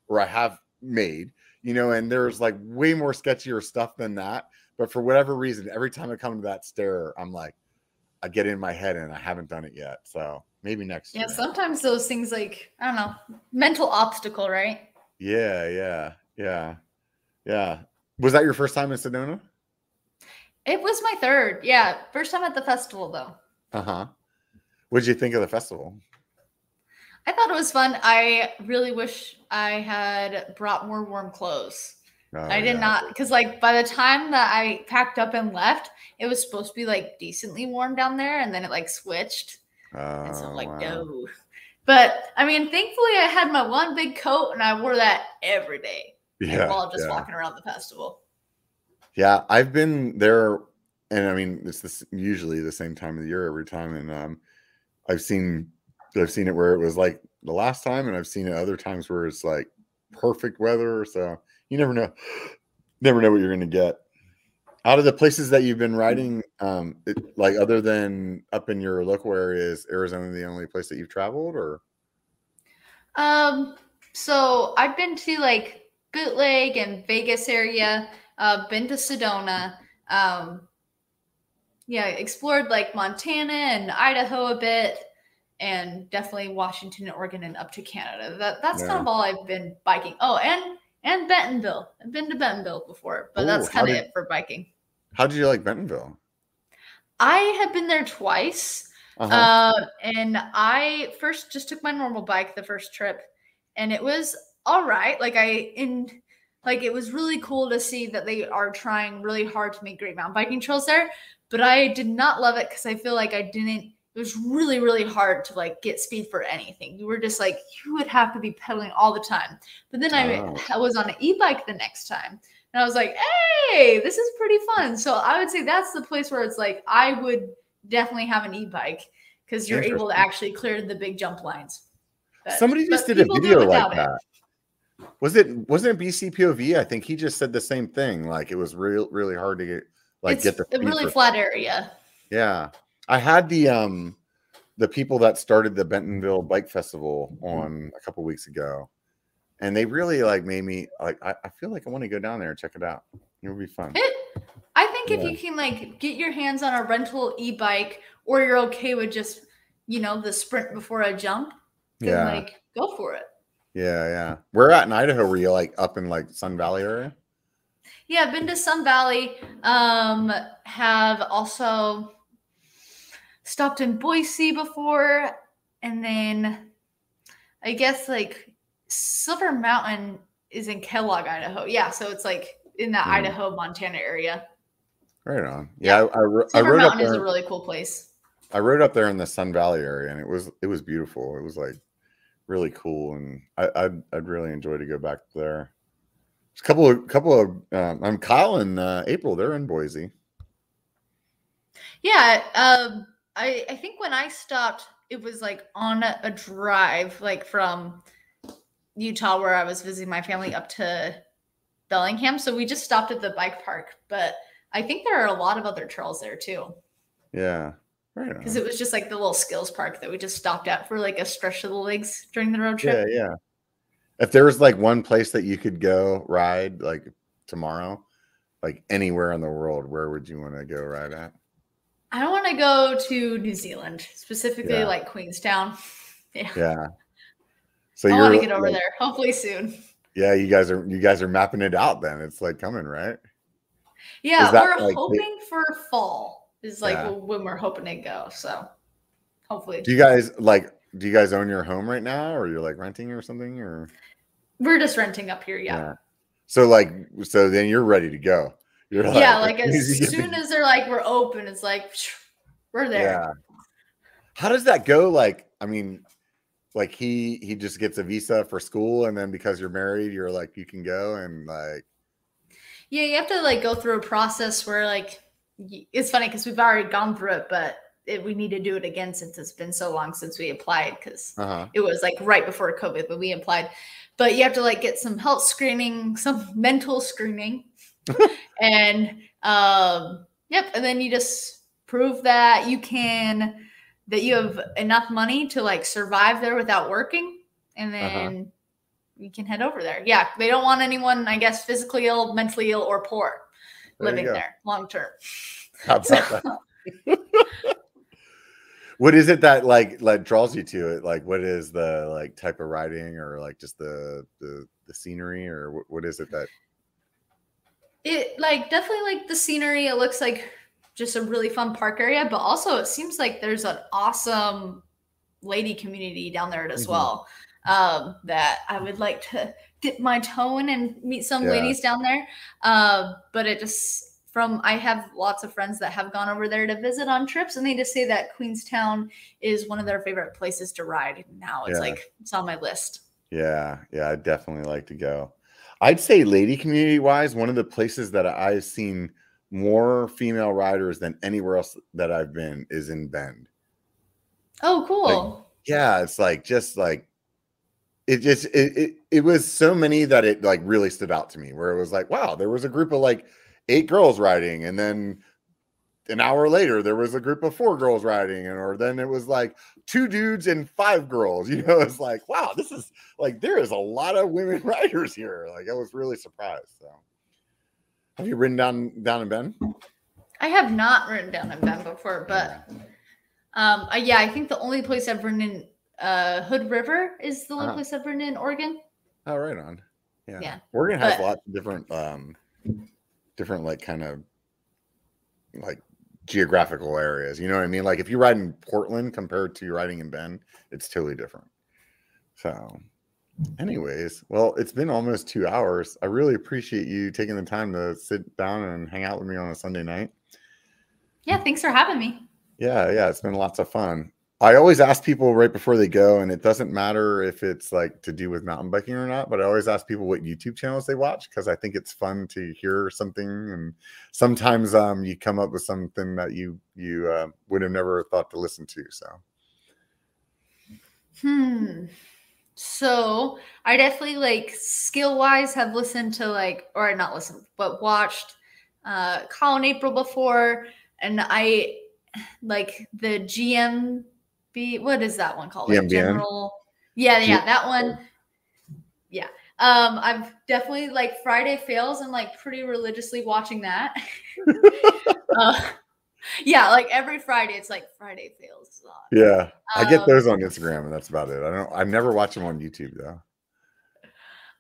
or I have made, you know, and there's like way more sketchier stuff than that. But for whatever reason, every time I come to that stair, I'm like, I get in my head, and I haven't done it yet. So maybe next Yeah, year. sometimes those things like I don't know, mental obstacle, right? Yeah, yeah, yeah, yeah. Was that your first time in Sedona? It was my third. Yeah, first time at the festival though. Uh huh. What did you think of the festival? I thought it was fun. I really wish I had brought more warm clothes. Oh, I did yeah. not because like by the time that I packed up and left, it was supposed to be like decently warm down there, and then it like switched. And so I'm Oh, like, wow. no. But I mean, thankfully I had my one big coat and I wore that every day Yeah, while just yeah. walking around the festival. Yeah, I've been there, and I mean, it's this usually the same time of the year every time, and um, I've seen, I've seen it where it was like the last time, and I've seen it other times where it's like perfect weather. So you never know, never know what you're gonna get. Out of the places that you've been riding, um, it, like other than up in your local area, is Arizona the only place that you've traveled, or Um, so I've been to like Bootleg and Vegas area. Uh, been to Sedona. Um, yeah, explored like Montana and Idaho a bit, and definitely Washington, and Oregon, and up to Canada. That that's Yeah. kind of all I've been biking. Oh, and and Bentonville. I've been to Bentonville before, but Ooh, that's kind of it for biking. how did you like Bentonville? I have been there twice. Uh-huh. Uh, and I first just took my normal bike the first trip, and it was all right. Like I in like it was really cool to see that they are trying really hard to make great mountain biking trails there. But I did not love it because I feel like I didn't. It was really really hard to like get speed for anything. You were just like you would have to be pedaling all the time. But then I, Oh. I was on an e-bike the next time, and I was like, hey, this is pretty fun. So I would say that's the place where it's like I would definitely have an e-bike because you're able to actually clear the big jump lines But- Somebody just did a video like without it. that. Was it wasn't it BCPOV? I think he just said the same thing. Like it was real really hard to get like it's get the a really flat area. Yeah. I had the um the people that started the Bentonville Bike Festival on a couple weeks ago. And they really like made me like I, I feel like I want to go down there and check it out. It would be fun. It, I think if you can like get your hands on a rental e-bike, or you're okay with just you know the sprint before a jump, then Yeah. like go for it. Yeah, yeah. Where at in Idaho were you like up in like Sun Valley area? Yeah, I've been to Sun Valley. Um, have also stopped in Boise before, and then I guess like Silver Mountain is in Kellogg, Idaho. Yeah, so it's like in the Hmm. Idaho, Montana area. Right on. Yeah, I, I, I Silver rode up Mountain is a there. really cool place. I rode up there in the Sun Valley area, and it was it was beautiful. It was like really cool, and I, I'd I'd really enjoy to go back there. There's a couple of couple of um, I'm Kyle and uh, April. They're in Boise. Yeah, um, I I think when I stopped, it was like on a, a drive, like from Utah, where I was visiting my family, up to Bellingham. So we just stopped at the bike park, but I think there are a lot of other trails there too, Yeah, right. because it was just like the little skills park that we just stopped at for like a stretch of the legs during the road trip. Yeah, trip. yeah. If there was like one place that you could go ride like tomorrow, like anywhere in the world, where would you want to go ride at? I don't want to go to New Zealand, specifically Yeah. like Queenstown. Yeah, Yeah. So I want to get over like- there, hopefully soon. Yeah, you guys are you guys are mapping it out. Then it's like coming, right? Yeah, we're like, hoping for fall is like Yeah. when we're hoping to go. So hopefully Do you guys like? Do you guys own your home right now, or you're like renting or something, or we're just renting up here. Yeah. So like, so then you're ready to go. You're Yeah. Like, as as you get soon as they're like, we're open, it's like, we're there. Yeah. How does that go? Like, I mean, like he he just gets a visa for school, and then because you're married, you're like you can go and like Yeah. You have to like go through a process where like, it's funny because we've already gone through it, but it, we need to do it again since it's been so long since we applied because uh huh it was like right before COVID, but we applied. But you have to like get some health screening, some mental screening, and um, yep, and then you just prove that you can that you have enough money to like survive there without working, and Uh-huh. then you can head over there. Yeah, they don't want anyone, I guess, physically ill, mentally ill, or poor There living there long term. How about that? what is it that like like draws you to it? Like, what is the like type of riding, or like just the the the scenery, or what, what is it that? It like definitely like the scenery it looks like just a really fun park area but also it seems like there's an awesome lady community down there as Mhm. well um that i would like to dip my toe in and meet some Yeah. ladies down there uh, but it just from i have lots of friends that have gone over there to visit on trips and they just say that queenstown is one of their favorite places to ride now it's Yeah. like it's on my list Yeah, yeah, I'd definitely like to go. I'd say lady community wise, one of the places that I've seen more female riders than anywhere else that I've been is in Bend. oh cool Yeah, it's like just like it just it, it it was so many that it like really stood out to me where it was like, wow, there was a group of like eight girls riding, and then an hour later there was a group of four girls riding, and or then it was like two dudes and five girls. You know, it's like, wow, this is like there is a lot of women writers here. Like I was really surprised. So have you ridden down down in Bend? I have not written down in Bend before, but um, I, yeah, I think the only place I've written in uh, Hood River is the only Uh-huh. place I've written in Oregon. Oh, right on. Yeah. Yeah, Oregon has but- lots of different um different like kind of like geographical areas. You know what I mean? Like if you ride in Portland compared to riding in Bend, it's totally different. So anyways, well, it's been almost two hours. I really appreciate you taking the time to sit down and hang out with me on a Sunday night. Yeah, thanks for having me. Yeah, yeah, it's been lots of fun. I always ask people right before they go, and it doesn't matter if it's like to do with mountain biking or not, but I always ask people what YouTube channels they watch because I think it's fun to hear something. And sometimes um, you come up with something that you you uh, would have never thought to listen to. So Hmm. So I definitely like skill wise have listened to like or not listened but watched uh Kyle and April before and I like the GMB what is that one called? Like General Yeah, yeah, that one. Yeah. Um I've definitely like Friday fails and like pretty religiously watching that. uh, yeah, like every Friday it's like Friday fails. Yeah, I get Um, those on Instagram, and that's about it. I don't. I've never watched them on YouTube though.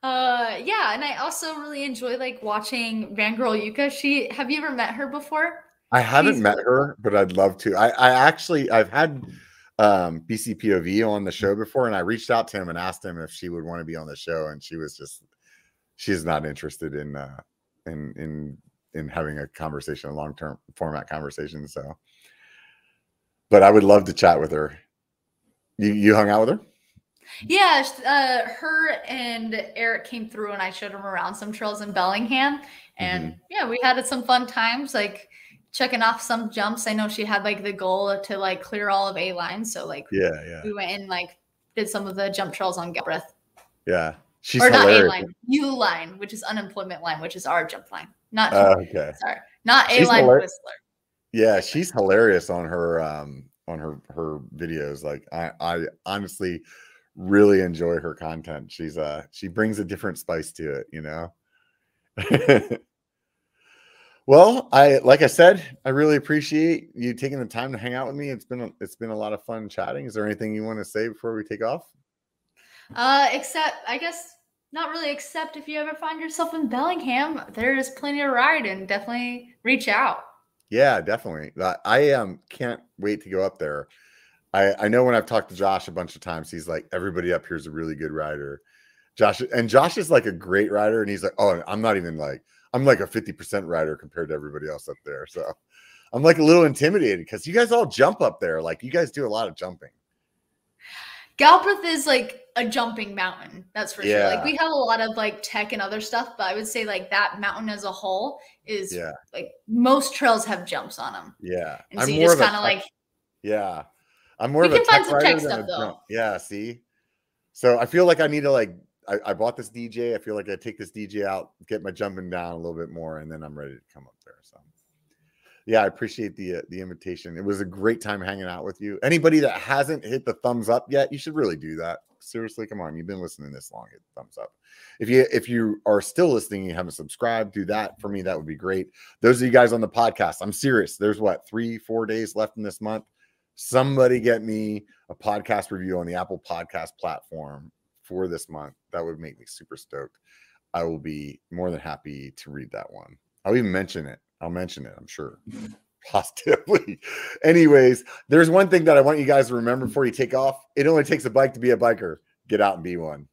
Uh, yeah, and I also really enjoy like watching Girl Yuka. She have you ever met her before? I haven't She's met her, but I'd love to. I, I actually I've had um BCPOV on the show before, and I reached out to him and asked him if she would want to be on the show, and she was just she's not interested in uh in in in having a conversation, a long term format conversation. So, but I would love to chat with her. You you hung out with her? Yeah, uh, her and Eric came through, and I showed him around some trails in Bellingham, and yeah, we had some fun times, like checking off some jumps. I know she had like the goal to like clear all of A line, so like Yeah, yeah, we went and like did some of the jump trails on Galbraith, yeah. She's or not A line, U line, which is unemployment line, which is our jump line, not Uh, okay. sorry, not A line hilar- Whistler. Yeah, she's hilarious on her um on her her videos. Like I I honestly really enjoy her content. She's uh she brings a different spice to it, you know. well, I like I said, I really appreciate you taking the time to hang out with me. It's been a, it's been a lot of fun chatting. Is there anything you want to say before we take off? Uh, except I guess not really. Except if you ever find yourself in Bellingham, there's plenty to ride, and definitely reach out. Yeah, definitely. I- I um can't wait to go up there. I I know when I've talked to Josh a bunch of times, he's like, everybody up here is a really good rider. Josh and Josh is like a great rider, and he's like, oh, I'm not even like I'm like a 50% rider compared to everybody else up there. So I'm like a little intimidated because you guys all jump up there. Like you guys do a lot of jumping. Galbraith is like a jumping mountain. That's for sure. Like we have a lot of like tech and other stuff, but I would say like that mountain as a whole is Yeah, like most trails have jumps on them, yeah. and so you just kind of like yeah. I'm more We of a can find tech some tech stuff, though. jump. Yeah, see. So I feel like I need to like I, I bought this DJ. I feel like I take this DJ out, get my jumping down a little bit more, and then I'm ready to come up there. So yeah, I appreciate the uh, the invitation. It was a great time hanging out with you. Anybody that hasn't hit the thumbs up yet, you should really do that. Seriously, come on, you've been listening this long. Hit thumbs up. If you if you are still listening, you haven't subscribed, do that for me. That would be great. Those of you guys on the podcast, I'm serious. There's what three, four days left in this month. Somebody get me a podcast review on the Apple Podcast platform for this month. That would make me super stoked. I will be more than happy to read that one. I'll even mention it. I'll mention it, I'm sure. Positively. Anyways, there's one thing that I want you guys to remember before you take off. It only takes a bike to be a biker. Get out and be one.